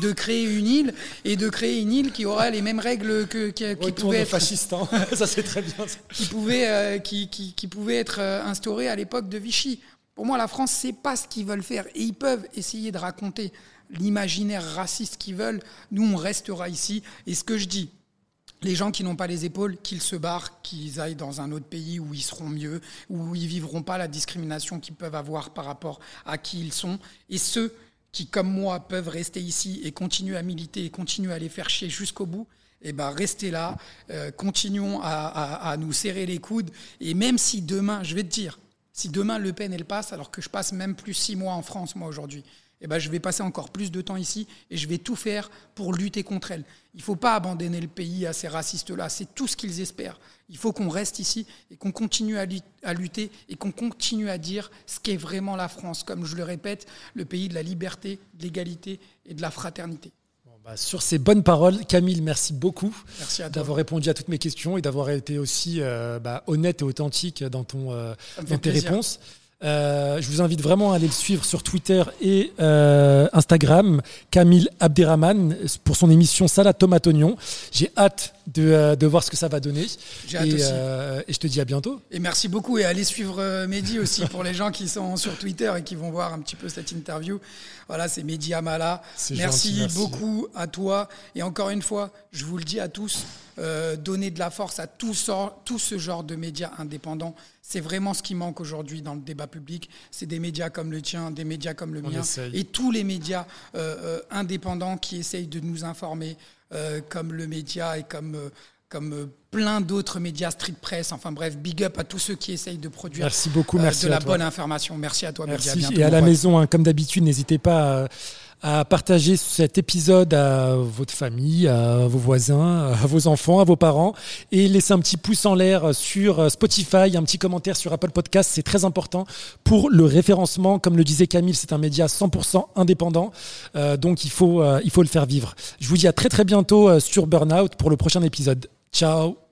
de créer une île et de créer une île qui aurait les mêmes règles que [LAUGHS] qui, qui pouvaient être fascistan, ça c'est très bien. Qui pouvait euh, qui, qui, qui, pouvait être euh, instaurée à l'époque de Vichy. Pour moi, la France, c'est pas ce qu'ils veulent faire. Et ils peuvent essayer de raconter l'imaginaire raciste qu'ils veulent. Nous, on restera ici. Et ce que je dis, les gens qui n'ont pas les épaules, qu'ils se barrent, qu'ils aillent dans un autre pays où ils seront mieux, où ils vivront pas la discrimination qu'ils peuvent avoir par rapport à qui ils sont. Et ceux qui, comme moi, peuvent rester ici et continuer à militer et continuer à les faire chier jusqu'au bout, eh ben, restez là, euh, continuons à, nous serrer les coudes. Et même si demain, je vais te dire, si demain Le Pen, elle passe, alors que je passe même plus six mois en France, moi, aujourd'hui, eh ben, je vais passer encore plus de temps ici et je vais tout faire pour lutter contre elle. Il ne faut pas abandonner le pays à ces racistes-là, c'est tout ce qu'ils espèrent. Il faut qu'on reste ici et qu'on continue à lutter et qu'on continue à dire ce qu'est vraiment la France, comme je le répète, le pays de la liberté, de l'égalité et de la fraternité. Bah, sur ces bonnes paroles, Camille, merci beaucoup d'avoir répondu à toutes mes questions et d'avoir été aussi euh, bah, honnête et authentique dans, ton, euh, dans tes réponses. Euh, je vous invite vraiment à aller le suivre sur Twitter et euh, Instagram, Camille Abderrahman, pour son émission Salade Tomate Oignon. J'ai hâte de, euh, de, voir ce que ça va donner. J'ai hâte et, aussi. et je te dis à bientôt. Et merci beaucoup. Et allez suivre Mehdi aussi [LAUGHS] pour les gens qui sont sur Twitter et qui vont voir un petit peu cette interview. Voilà, c'est Mehdi Amala. Merci, merci beaucoup à toi. Et encore une fois, je vous le dis à tous, euh, donner de la force à tout, tout ce genre de médias indépendants. C'est vraiment ce qui manque aujourd'hui dans le débat public. C'est des médias comme le tien, des médias comme le mien, et tous les médias euh, euh, indépendants qui essayent de nous informer, comme le média et comme comme plein d'autres médias, street press, enfin bref, big up à tous ceux qui essayent de produire merci beaucoup, merci de la bonne information. Merci à toi, merci. et à la maison, hein, comme d'habitude, n'hésitez pas à à partager cet épisode à votre famille, à vos voisins, à vos enfants, à vos parents et laisser un petit pouce en l'air sur Spotify, un petit commentaire sur Apple Podcast, c'est très important pour le référencement. Comme le disait Camille, c'est un média 100% indépendant, euh, donc il faut, euh, il faut le faire vivre. Je vous dis à très très bientôt euh, sur Burnout pour le prochain épisode. Ciao